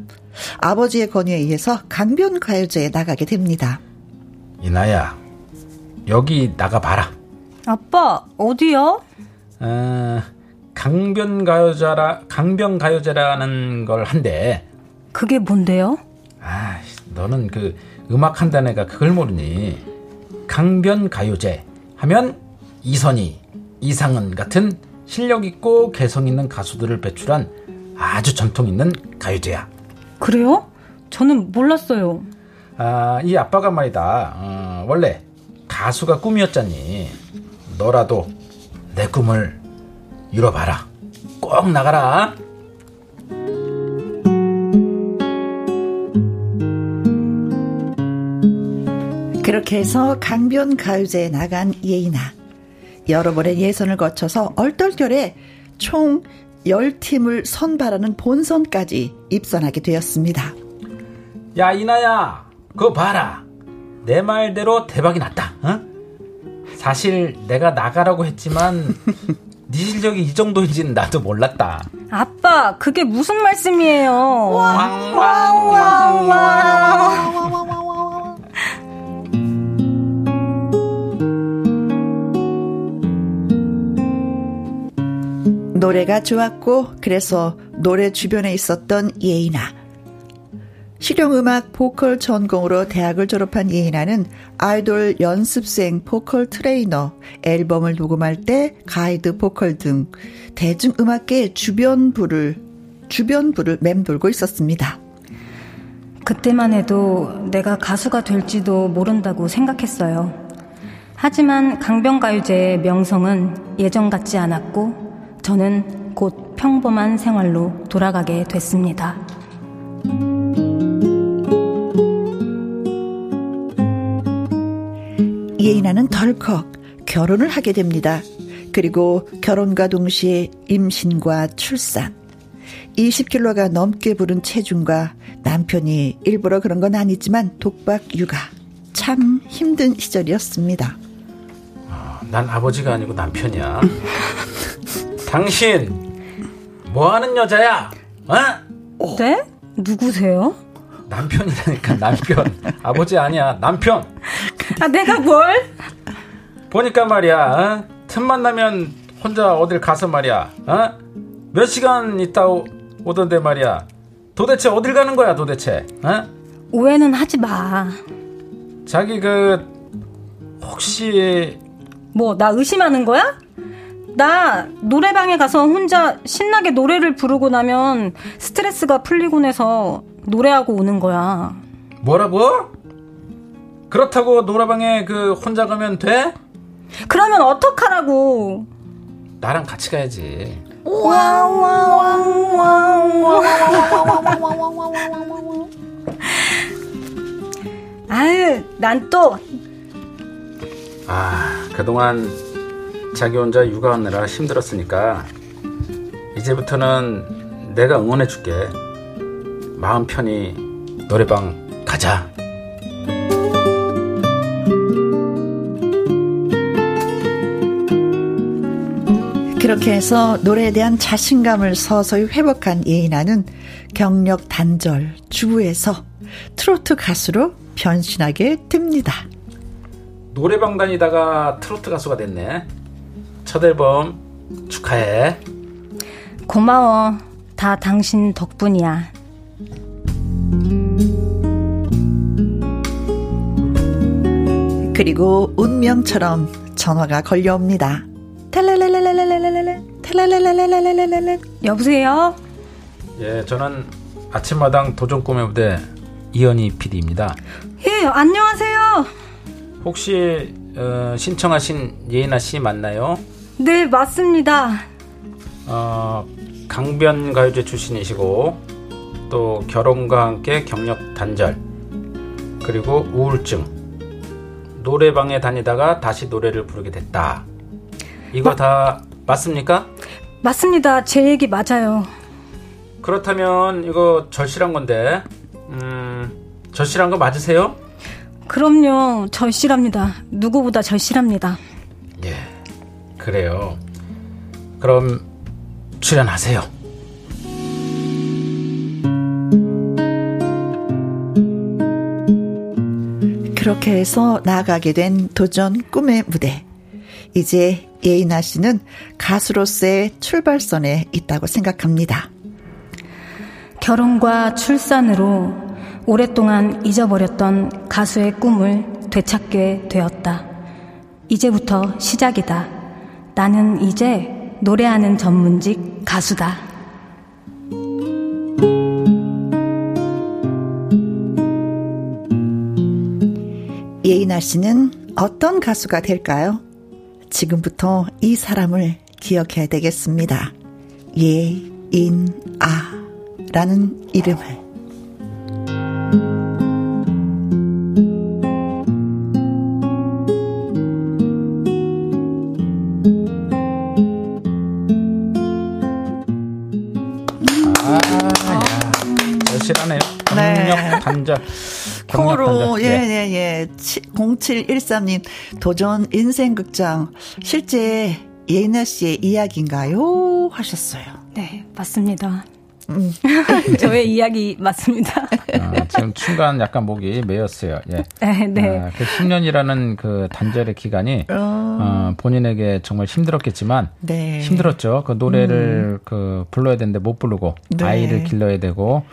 아버지의 권유에 의해서 강변 가요제에 나가게 됩니다. 이나야, 여기 나가봐라. 아빠, 어디요? 어, 강변 가요제라, 강변 가요제라는 걸 한대. 그게 뭔데요? 아, 너는 그 음악 한다는 애가 그걸 모르니. 강변 가요제 하면 이선희, 이상은 같은 실력 있고 개성 있는 가수들을 배출한 아주 전통 있는 가요제야. 그래요? 저는 몰랐어요. 아, 이 아빠가 말이다. 어, 원래 가수가 꿈이었잖니. 너라도 내 꿈을 이뤄봐라. 꼭 나가라. 그렇게 해서 강변 가요제에 나간 예인아. 여러 번의 예선을 거쳐서 얼떨결에 총 10팀을 선발하는 본선까지 입선하게 되었습니다. 야, 이나야, 그거 봐라. 내 말대로 대박이 났다. 어? 사실 내가 나가라고 했지만 네 실력이 이 정도인지는 나도 몰랐다. 아빠, 그게 무슨 말씀이에요? 노래가 좋았고 그래서 노래 주변에 있었던 예인아. 실용음악 보컬 전공으로 대학을 졸업한 예인아는 아이돌 연습생 보컬 트레이너, 앨범을 녹음할 때 가이드 보컬 등 대중음악계 주변부를, 주변부를 맴돌고 있었습니다. 그때만 해도 내가 가수가 될지도 모른다고 생각했어요. 하지만 강변가요제의 명성은 예전 같지 않았고 저는 곧 평범한 생활로 돌아가게 됐습니다. 예인아는 덜컥 결혼을 하게 됩니다. 그리고 결혼과 동시에 임신과 출산. 20kg가 넘게 부른 체중과 남편이 일부러 그런 건 아니지만 독박 육아. 참 힘든 시절이었습니다. 어, 난 아버지가 아니고 남편이야. 당신 뭐 하는 여자야? 어? 네? 누구세요? 남편이라니까 남편. 아버지 아니야 남편. 아 내가 뭘? 보니까 말이야 어? 틈만 나면 혼자 어딜 가서 말이야 어? 몇 시간 있다 오, 오던데 말이야 도대체 어딜 가는 거야 도대체 어? 오해는 하지 마 자기 그 혹시 뭐 나 의심하는 거야? 나 노래방에 가서 혼자 신나게 노래를 부르고 나면 스트레스가 풀리곤 해서 노래하고 오는 거야. 뭐라고? 그렇다고 노래방에 그 혼자 가면 돼? 그러면 어떡하라고? 나랑 같이 가야지. 아유, 난 또. 아, 그동안 자기 혼자 육아하느라 힘들었으니까 이제부터는 내가 응원해 줄게. 마음 편히 노래방 가자. 그렇게 해서 노래에 대한 자신감을 서서히 회복한 예인아는 경력 단절 주부에서 트로트 가수로 변신하게 됩니다. 노래방 다니다가 트로트 가수가 됐네. 첫 앨범 축하해. 고마워. 다 당신 덕분이야. 그리고 운명처럼 전화가 걸려옵니다. 여보세요? 예, 저는 아침마당 도전 꿈의 무대 이현희 PD입니다. 예, 안녕하세요. 혹시 어, 신청하신 예인아 씨 맞나요? 네, 맞습니다. 어, 강변 가요제 출신이시고 또 결혼과 함께 경력 단절 그리고 우울증 노래방에 다니다가 다시 노래를 부르게 됐다. 이거 마, 다 맞습니까? 맞습니다. 제 얘기 맞아요. 그렇다면 이거 절실한 건데, 음, 절실한 거 맞으세요? 그럼요. 절실합니다. 누구보다 절실합니다. 예, 그래요. 그럼 출연하세요. 그렇게 해서 나가게 된 도전 꿈의 무대. 이제 예인아 씨는 가수로서의 출발선에 있다고 생각합니다. 결혼과 출산으로 오랫동안 잊어버렸던 가수의 꿈을 되찾게 되었다. 이제부터 시작이다. 나는 이제 노래하는 전문직 가수다. 예인아 씨는 어떤 가수가 될까요? 지금부터 이 사람을 기억해야 되겠습니다. 예인아 라는 이름을. 단절. 콩으로, 예, 예, 예. 0713님, 도전 인생극장. 실제 예나 씨의 이야기인가요? 하셨어요. 네, 맞습니다. 음. 저의 이야기 맞습니다. 아, 지금 순간 약간 목이 메였어요. 예. 네. 네. 아, 그 10년이라는 그 단절의 기간이 어. 어, 본인에게 정말 힘들었겠지만 네. 힘들었죠. 그 노래를 음. 그 불러야 되는데 못 부르고 네. 아이를 길러야 되고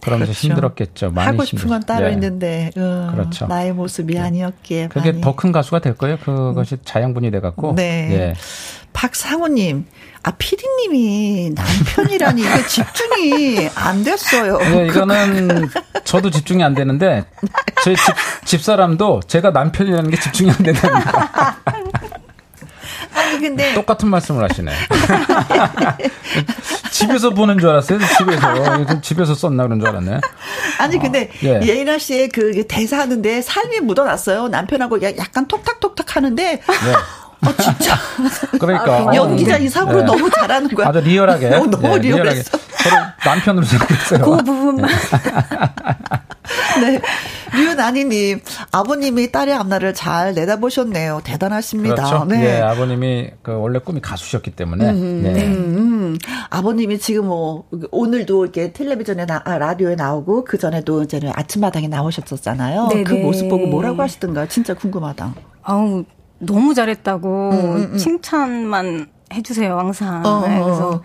그러면서 그렇죠. 힘들었겠죠. 많이 하고 싶은 건 따로 네. 있는데 어, 그렇죠. 나의 모습이 네. 아니었기에 그게 더 큰 가수가 될 거예요. 그것이 자양분이 돼 갖고. 네. 예. 박상우님, 아, 피디님이 남편이라니, 이게 집중이 안 됐어요. 네, 이거는 저도 집중이 안 되는데, 제 집, 집사람도 제가 남편이라는 게 집중이 안 된답니다. 아니, 근데. 똑같은 말씀을 하시네. 집에서 보는 줄 알았어요. 집에서. 집에서 썼나 그런 줄 알았네. 아니, 근데 아, 예. 예인아 씨의 그 대사 하는데 삶이 묻어났어요. 남편하고 약간 톡탁톡탁 하는데. 네. 아, 진짜. 그러니까. 아, 연기자 이상으로 네. 너무 잘하는 거야. 아주 리얼하게. 어, 너무 네, 리얼하게. 서로 남편으로 생각했어요. 그 부분만. 네. 류나니님, 아버님이 딸의 앞날을 잘 내다보셨네요. 대단하십니다. 그렇죠. 네. 예, 아버님이 그 원래 꿈이 가수셨기 때문에. 음, 네. 음, 아버님이 지금 뭐, 오늘도 이렇게 텔레비전에 나, 아, 라디오에 나오고, 그 전에도 이제는 아침마당에 나오셨었잖아요. 네네. 그 모습 보고 뭐라고 하시던가요? 진짜 궁금하다. 아우, 너무 잘했다고 음, 음, 음. 칭찬만 해주세요 항상. 어, 네, 그래서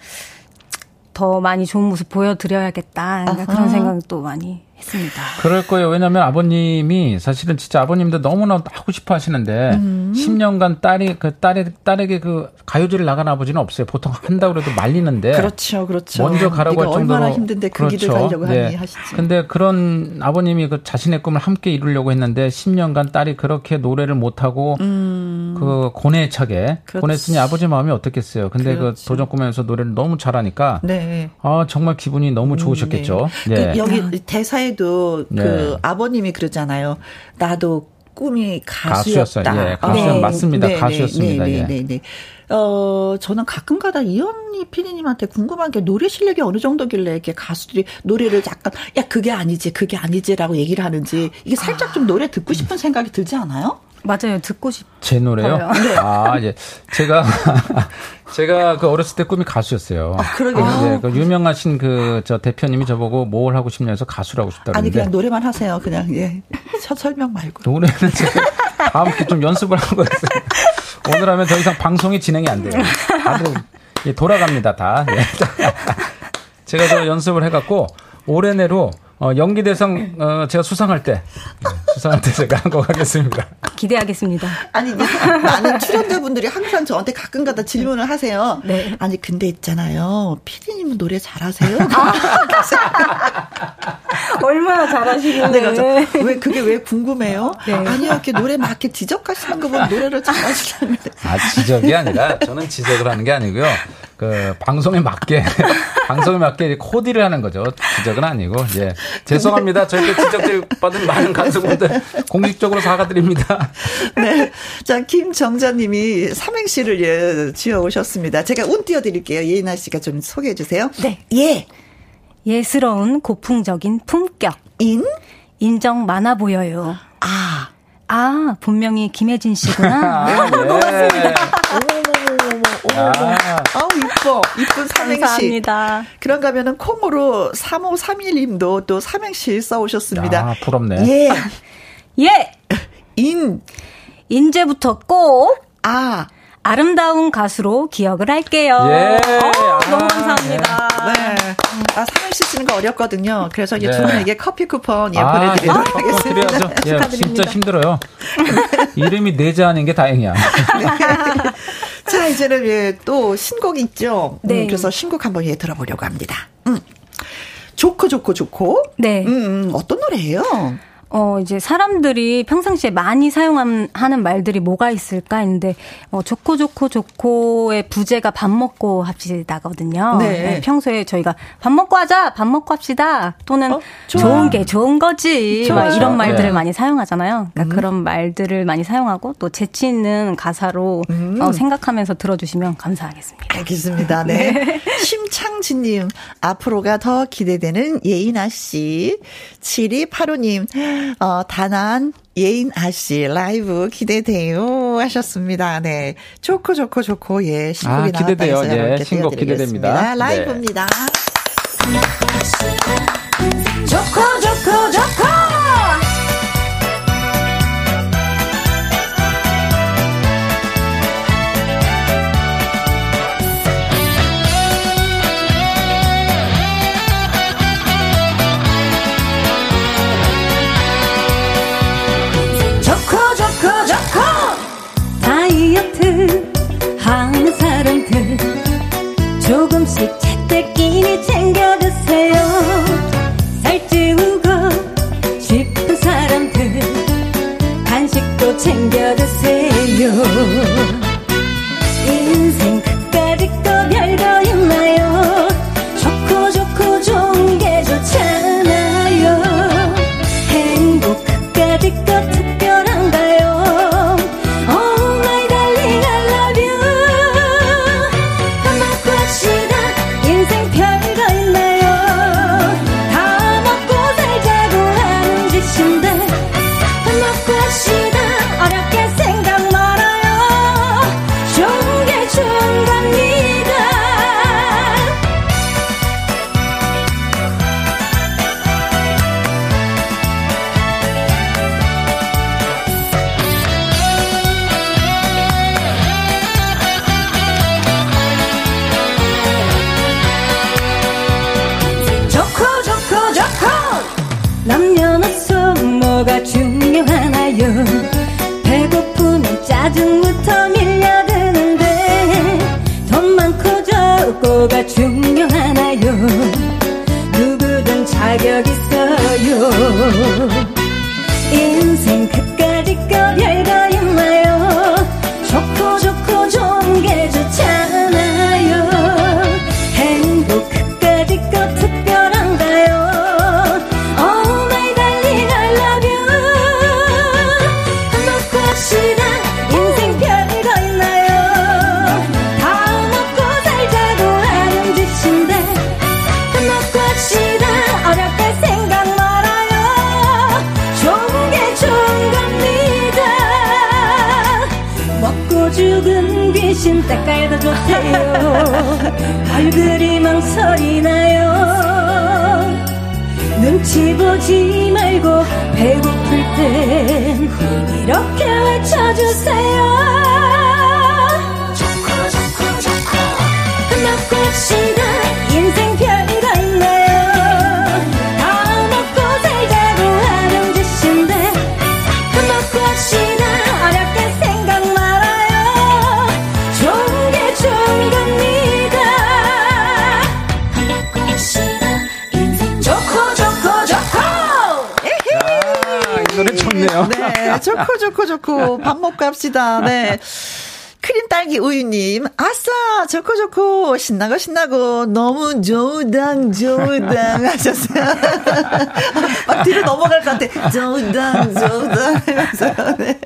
더 많이 좋은 모습 보여드려야겠다 그런 생각도 많이 했습니다. 그럴 거예요. 왜냐하면 아버님이 사실은 진짜 아버님도 너무나 하고 싶어 하시는데 음. 10년간 딸이 그 딸의 딸에게 그 가요제를 나간 아버지는 없어요. 보통 한다고 그래도 말리는데 그렇죠, 그렇죠. 먼저 가라고 할 정도로 얼마나 힘든데 그 그렇죠. 길을 가려고 네. 하니 하시지. 근데 그런 아버님이 그 자신의 꿈을 함께 이루려고 했는데 10년간 딸이 그렇게 노래를 못 하고 음. 그 고뇌차게. 보냈으니 아버지 마음이 어떻겠어요. 근데 그 그렇죠. 그 도전 꿈에서 노래를 너무 잘하니까 네. 아 정말 기분이 너무 좋으셨겠죠. 네. 네. 그 여기 대사에 도 네. 그 아버님이 그러잖아요. 나도 꿈이 가수였다. 가수였어요. 예, 가수 네. 맞습니다. 네, 네 가수였습니다. 네, 네, 네, 네. 어, 저는 가끔가다 이현희 피디님한테 궁금한 게 노래 실력이 어느 정도길래 이렇게 가수들이 노래를 약간 야 그게 아니지 그게 아니지라고 얘기를 하는지 이게 살짝 좀 노래 듣고 싶은 생각이 들지 않아요? 맞아요. 듣고 싶. 제 노래요? 네. 아, 예. 제가, 제가 그 어렸을 때 꿈이 가수였어요. 아, 그러게요. 네, 그 유명하신 그, 저 대표님이 저보고 뭘 하고 싶냐 해서 가수라고 싶다고 아니, 그냥 노래만 하세요. 그냥, 예. 설명 말고. 노래는 제가 다음 주에 좀 연습을 하고 있어요. 오늘 하면 더 이상 방송이 진행이 안 돼요. 다들 예, 돌아갑니다, 다. 예. 제가 저 연습을 해갖고 올해 내로 어, 연기 대상 어, 제가 수상할 때 네, 수상할 때 제가 한곡 하겠습니다. 기대하겠습니다. 아니 많은 출연자분들이 항상 저한테 가끔가다 질문을 하세요. 네. 아니 근데 있잖아요, 피디님은 노래 잘하세요? 아, 얼마나 잘하시는데? 네, 왜 그게 왜 궁금해요? 네. 아니요, 이렇게 노래 막 이렇게 지적하시는 거 보면 노래를 잘하시다는. 아 지적이 아니라 저는 지적을 하는 게 아니고요. 그 방송에 맞게 방송에 맞게 코디를 하는 거죠. 지적은 아니고 예 죄송합니다. 저희도 지적질 받은 많은 가수분들 공식적으로 사과드립니다. 네, 자 김정자님이 삼행시를 예 지어 오셨습니다. 제가 운 띄워드릴게요. 예인아 씨가 좀 소개해 주세요. 네, 예 예스러운 고풍적인 품격 인 인정 많아 보여요. 아. 아, 분명히 김혜진 씨구나. 아, 네. 고맙습니다. 아. 아우, 이뻐. 이쁜 삼행시. 감사합니다. 그런가 하면은 콩으로 3531님도 또 삼행시 써오셨습니다. 아, 부럽네. 예. 예. 인. 인제부터 꼭. 아. 아름다운 가수로 기억을 할게요. 예. 어, 너무 감사합니다. 네. 아, 삼행시 쓰는 거 어렵거든요. 그래서 이제 네. 두 분에게 커피 쿠폰 예, 아, 보내드리도록 아, 하겠습니다. 예, 진짜 힘들어요. 이름이 내자 아닌 게 다행이야. 네. 자, 이제는 예, 또 신곡 있죠. 음, 네. 음, 그래서 신곡 한번 예, 들어보려고 합니다. 음. 좋고 좋고 좋고. 네. 음, 음 어떤 노래예요? 어, 이제 사람들이 평상시에 많이 사용하는 말들이 뭐가 있을까 했는데, 어, 좋고 좋고 좋고의 부제가 밥 먹고 합시다거든요. 네. 네. 평소에 저희가 밥 먹고 하자, 밥 먹고 합시다, 또는 어? 좋은 게 좋은 거지, 막 이런 말들을 네. 많이 사용하잖아요. 그러니까 음. 그런 말들을 많이 사용하고 또 재치 있는 가사로 음. 어, 생각하면서 들어주시면 감사하겠습니다. 알겠습니다. 네. 네. 심창진님, 앞으로가 더 기대되는 예인아 씨. 7285님, 어, 단한 예인 아 씨 라이브 기대돼요 하셨습니다. 네. 좋고 좋고 좋고 예 신곡이 아, 기대돼요. 예, 신곡 기대됩니다. 라이브입니다. 네. 챙겨 드세요 눈치 보지 말고 배고플 땐 이렇게 외쳐주세요. 먹고 합시다 인생 좋고 좋고 좋고 밥 먹고 합시다. 네. 크림 딸기 우유님, 아 싸, 좋고 좋고, 신나고 신나고, 너무 좋당, 좋당 하셨어요. 막 뒤로 넘어갈 것 같아. 좋당, 좋당 하면서, 네.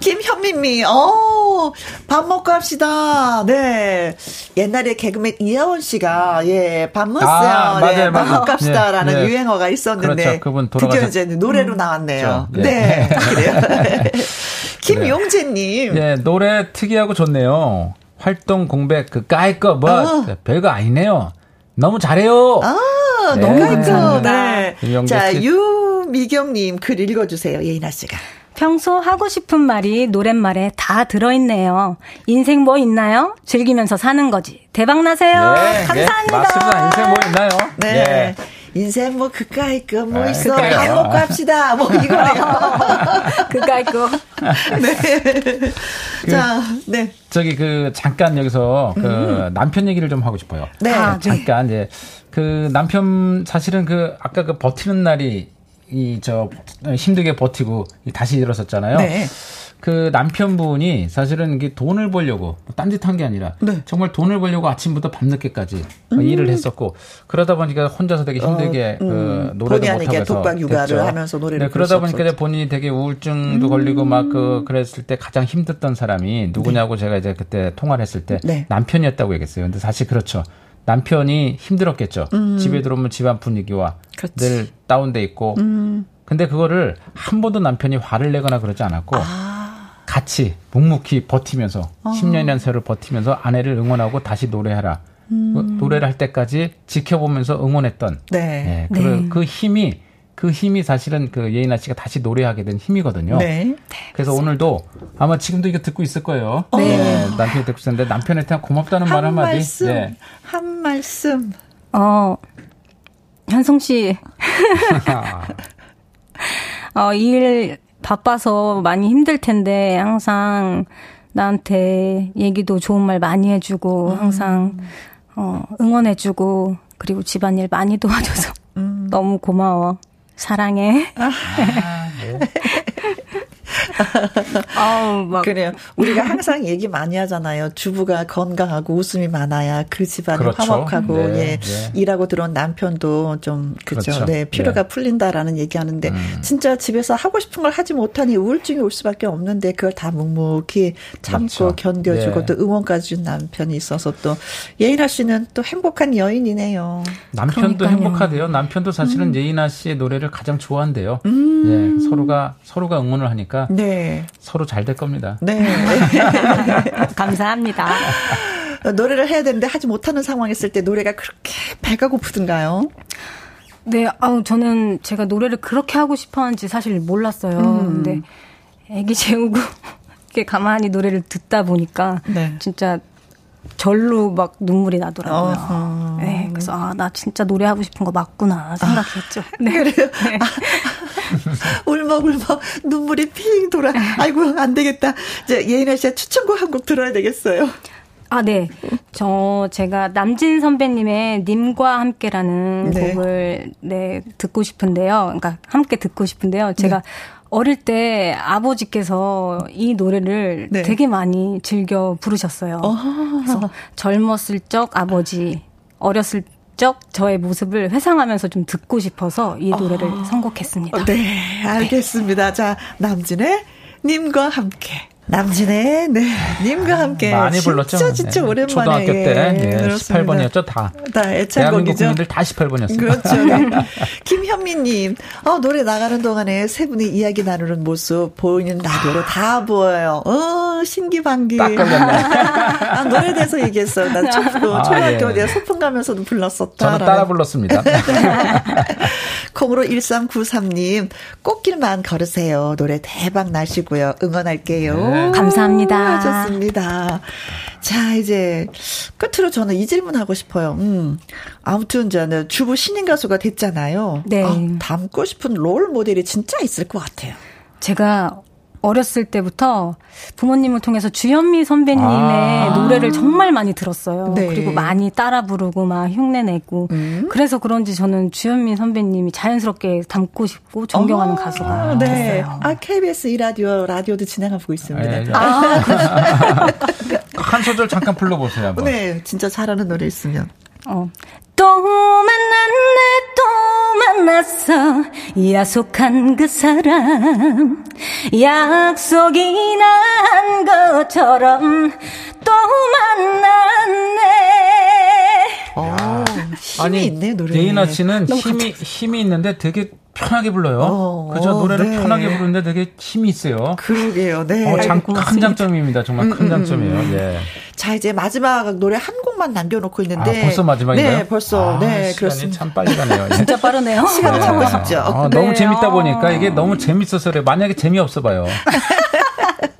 김현민미, 어, 밥 먹고 합시다. 네. 옛날에 개그맨 이하원 씨가, 예, 밥 먹었어요. 아, 맞아요, 네, 밥 먹고 합시다 라는 네, 네. 유행어가 있었는데. 그렇죠. 돌아가셨... 드디어 이제 노래로 나왔네요. 그렇죠. 네. 네. 그래요. 김용재님. 네, 노래 특이하고 좋네요. 활동 공백 그 까이 거 뭐, 어. 별거 아니네요. 너무 잘해요. 아, 네, 너무 예뻐. 네. 자, 유미경님 글 읽어주세요. 예인아 씨가. 평소 하고 싶은 말이 노랫말에 다 들어있네요. 인생 뭐 있나요? 즐기면서 사는 거지. 대박 나세요. 네, 감사합니다. 네, 맞습니다. 인생 뭐 있나요? 네. 네. 인생 뭐 그까이 거뭐 네, 있어 밥 먹고 합시다 뭐 이거네요. 그까이 거. 네. 그, 자, 네. 저기 그 잠깐 여기서 그 음. 남편 얘기를 좀 하고 싶어요. 네. 아, 잠깐 이제 그 남편 사실은 그 아까 그 버티는 날이 이 저 힘들게 버티고 다시 일어섰잖아요. 네. 그 남편분이 사실은 이게 돈을 벌려고 뭐 딴짓한 게 아니라 네. 정말 돈을 벌려고 아침부터 밤늦게까지 음. 일을 했었고 그러다 보니까 혼자서 되게 힘들게 어, 음. 그 노래도 못 하면서 독박 육아를 하면서 노래를 네, 그러다 보니까 본인이 되게 우울증도 음. 걸리고 막 그 그랬을 때 가장 힘들던 사람이 누구냐고 네. 제가 이제 그때 통화를 했을 때 네. 남편이었다고 얘기했어요. 근데 사실 그렇죠. 남편이 힘들었겠죠. 음. 집에 들어오면 집안 분위기와 그렇지. 늘 다운돼 있고. 음. 근데 그거를 한 번도 남편이 화를 내거나 그러지 않았고 아. 같이 묵묵히 버티면서 아. 10년이라는 세월을 버티면서 아내를 응원하고 다시 노래하라. 음. 노래를 할 때까지 지켜보면서 응원했던 네. 네. 그, 네. 그 힘이 그 힘이 사실은 그 예인아 씨가 다시 노래하게 된 힘이거든요. 네. 네 그래서 오늘도 아마 지금도 이거 듣고 있을 거예요. 네. 네 남편이 듣고 있었는데 남편한테 고맙다는 말 한마디. 말씀, 네. 한 말씀. 어, 현성 씨. 어, 일 바빠서 많이 힘들 텐데 항상 나한테 얘기도 좋은 말 많이 해주고 음. 항상 어, 응원해주고 그리고 집안일 많이 도와줘서 음. 너무 고마워. 사랑해. 아, 네. 아우, 막. 그래요. 우리가 항상 얘기 많이 하잖아요. 주부가 건강하고 웃음이 많아야 그 집안이 그렇죠. 화목하고, 네, 예. 네. 일하고 들어온 남편도 좀, 그죠. 그렇죠. 네. 피로가 네. 풀린다라는 얘기 하는데, 음. 진짜 집에서 하고 싶은 걸 하지 못하니 우울증이 올 수밖에 없는데, 그걸 다 묵묵히 참고 그렇죠. 견뎌주고 네. 또 응원까지 준 남편이 있어서 또, 예인아 씨는 또 행복한 여인이네요. 남편도 그러니까요. 행복하대요. 남편도 사실은 음. 예인아 씨의 노래를 가장 좋아한대요. 음. 예. 서로가, 서로가 응원을 하니까. 네. 서로 잘 될 겁니다. 네. 감사합니다. 노래를 해야 되는데 하지 못하는 상황이 있을 때 노래가 그렇게 배가 고프든가요? 네, 아우 저는 제가 노래를 그렇게 하고 싶어하는지 사실 몰랐어요. 음. 근데 애기 재우고 이렇게 가만히 노래를 듣다 보니까 네. 진짜 절로 막 눈물이 나더라고요. 어허. 네, 그래서 아 나 진짜 노래하고 싶은 거 맞구나 생각했죠. 아, 네. 그래요. 네. 아, 울먹울먹 눈물이 핑 돌아. 아이고 안 되겠다. 이제 예인아 씨의 추천곡 한 곡 들어야 되겠어요. 아, 네. 저, 제가 남진 선배님의 님과 함께라는 네. 곡을, 네, 듣고 싶은데요. 그러니까 함께 듣고 싶은데요. 제가 네. 어릴 때 아버지께서 이 노래를 네. 되게 많이 즐겨 부르셨어요. 어허. 그래서 젊었을 적 아버지, 어렸을 적 저의 모습을 회상하면서 좀 듣고 싶어서 이 노래를 어. 선곡했습니다. 네, 알겠습니다. 자, 남진의 님과 함께. 남진의 네 님과 함께 많이 불렀죠. 진짜 진짜 네. 오랜만에 초등학교 때 예, 18번이었죠 다. 다 애창곡이죠. 국민들 다 18번이었어요. 그렇죠. 네. 김현미님, 어 노래 나가는 동안에 세 분이 이야기 나누는 모습 보이는 라디오로 다 보여요. 어 신기반기. 딱 걸렸네. 아, 노래 대해서 얘기했어요. 나 초, 아, 초등학교 때 예. 소풍 가면서도 불렀었다. 저는 따라 불렀습니다. 콩으로 1393님 꽃길만 걸으세요. 노래 대박 나시고요. 응원할게요. 네. 감사합니다. 좋습니다. 자, 이제 끝으로 저는 이 질문 하고 싶어요. 음. 아무튼 저는 주부 신인 가수가 됐잖아요. 네. 아, 닮고 싶은 롤 모델이 진짜 있을 것 같아요. 제가 어렸을 때부터 부모님을 통해서 주현미 선배님의 아~ 노래를 정말 많이 들었어요. 네. 그리고 많이 따라 부르고 막 흉내 내고 음. 그래서 그런지 저는 주현미 선배님이 자연스럽게 닮고 싶고 존경하는 아~ 가수가 네. 됐어요. 아 KBS 이 라디오 라디오도 진행하고 있습니다. 네, 아, 한 소절 잠깐 불러보세요. 한번. 네, 진짜 잘하는 노래 있으면. 어. 또 만났네 또 만났어. 야속한 그 사람. 약속이 난 것처럼 또 만났네 어, 힘이 아니, 있네 노래 예인아 씨는 힘이 힘이 있는데 되게 편하게 불러요. 어, 그죠? 노래를 네. 편하게 부르는데 되게 힘이 있어요. 그러게요. 네. 어, 장, 큰 장점입니다. 정말 큰 음, 음, 장점이에요. 음. 네. 자, 이제 마지막 노래 한 곡만 남겨놓고 있는데. 아, 벌써 마지막인가요? 네, 벌써. 아, 네, 시간이 그렇습니다. 참 빨리 가네요. 진짜 빠르네요. 시간을 네. 잡고 싶죠. 아, 너무 네. 재밌다 보니까 이게 너무 재밌어서 그래. 만약에 재미없어 봐요.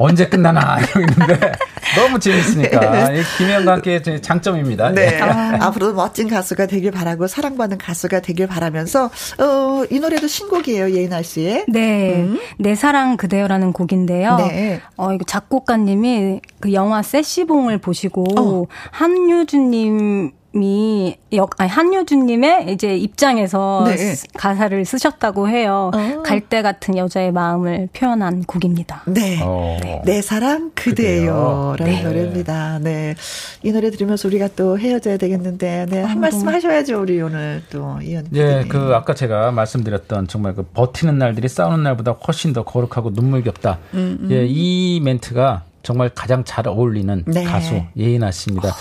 언제 끝나나 이러고 있는데 너무 재밌으니까 김혜영과 함께 장점입니다. 네. 아. 앞으로 멋진 가수가 되길 바라고 사랑받는 가수가 되길 바라면서 어, 이 노래도 신곡이에요 예인아 씨의. 네, 음. 내 사랑 그대여라는 곡인데요. 네. 어 이거 작곡가님이 그 영화 세시봉을 보시고 어. 한유주님 이 역 아니 한효주님의 이제 입장에서 네. 가사를 쓰셨다고 해요. 어. 갈대 같은 여자의 마음을 표현한 곡입니다. 네, 어. 네. 내 사랑 그대요 라는 네. 노래입니다. 네, 이 노래 들으면서 우리가 또 헤어져야 되겠는데, 네, 한 어, 말씀 너무... 하셔야죠 우리 오늘 또 이현. 예, 그 아까 제가 말씀드렸던 정말 그 버티는 날들이 싸우는 날보다 훨씬 더 거룩하고 눈물겹다. 음, 음. 예, 이 멘트가 정말 가장 잘 어울리는 네. 가수 예인아 씨입니다.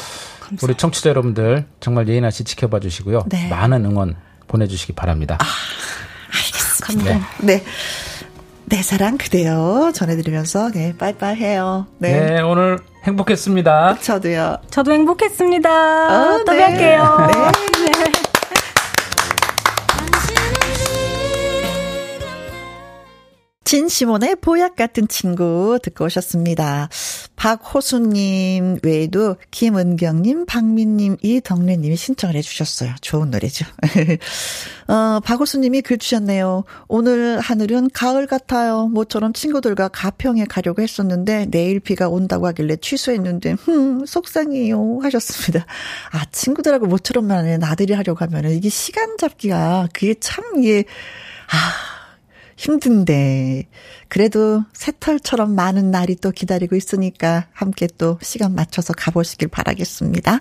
어, 우리 청취자 여러분들 정말 예인아 씨 지켜봐 주시고요. 네. 많은 응원 보내주시기 바랍니다. 아, 알겠습니다. 네. 네. 내 사랑 그대요 전해드리면서 네 빠이빠이 해요. 네. 네 오늘 행복했습니다. 저도요. 저도 행복했습니다. 어, 또 네. 뵐게요. 네. 진시몬의 보약 같은 친구 듣고 오셨습니다. 박호수님 외에도 김은경님, 박민님, 이덕래님이 신청을 해주셨어요. 좋은 노래죠. 어, 박호수님이 글 주셨네요. 오늘 하늘은 가을 같아요. 모처럼 친구들과 가평에 가려고 했었는데 내일 비가 온다고 하길래 취소했는데 흠 속상해요 하셨습니다. 아 친구들하고 모처럼만 나들이 하려고 하면 은 이게 시간 잡기가 그게 참 이게 아. 힘든데 그래도 새털처럼 많은 날이 또 기다리고 있으니까 함께 또 시간 맞춰서 가보시길 바라겠습니다.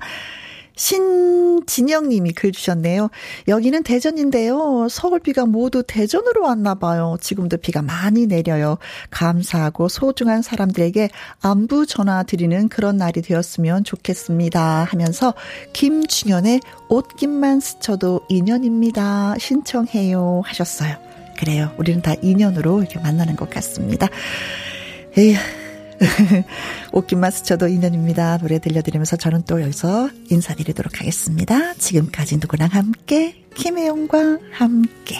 신진영 님이 글 주셨네요. 여기는 대전인데요. 서울 비가 모두 대전으로 왔나 봐요. 지금도 비가 많이 내려요. 감사하고 소중한 사람들에게 안부 전화 드리는 그런 날이 되었으면 좋겠습니다. 하면서 김중현의 옷깃만 스쳐도 인연입니다. 신청해요 하셨어요. 그래요. 우리는 다 인연으로 이렇게 만나는 것 같습니다. 에휴. 옷깃만 스쳐도 인연입니다. 노래 들려드리면서 저는 또 여기서 인사드리도록 하겠습니다. 지금까지 누구랑 함께, 김혜영과 함께.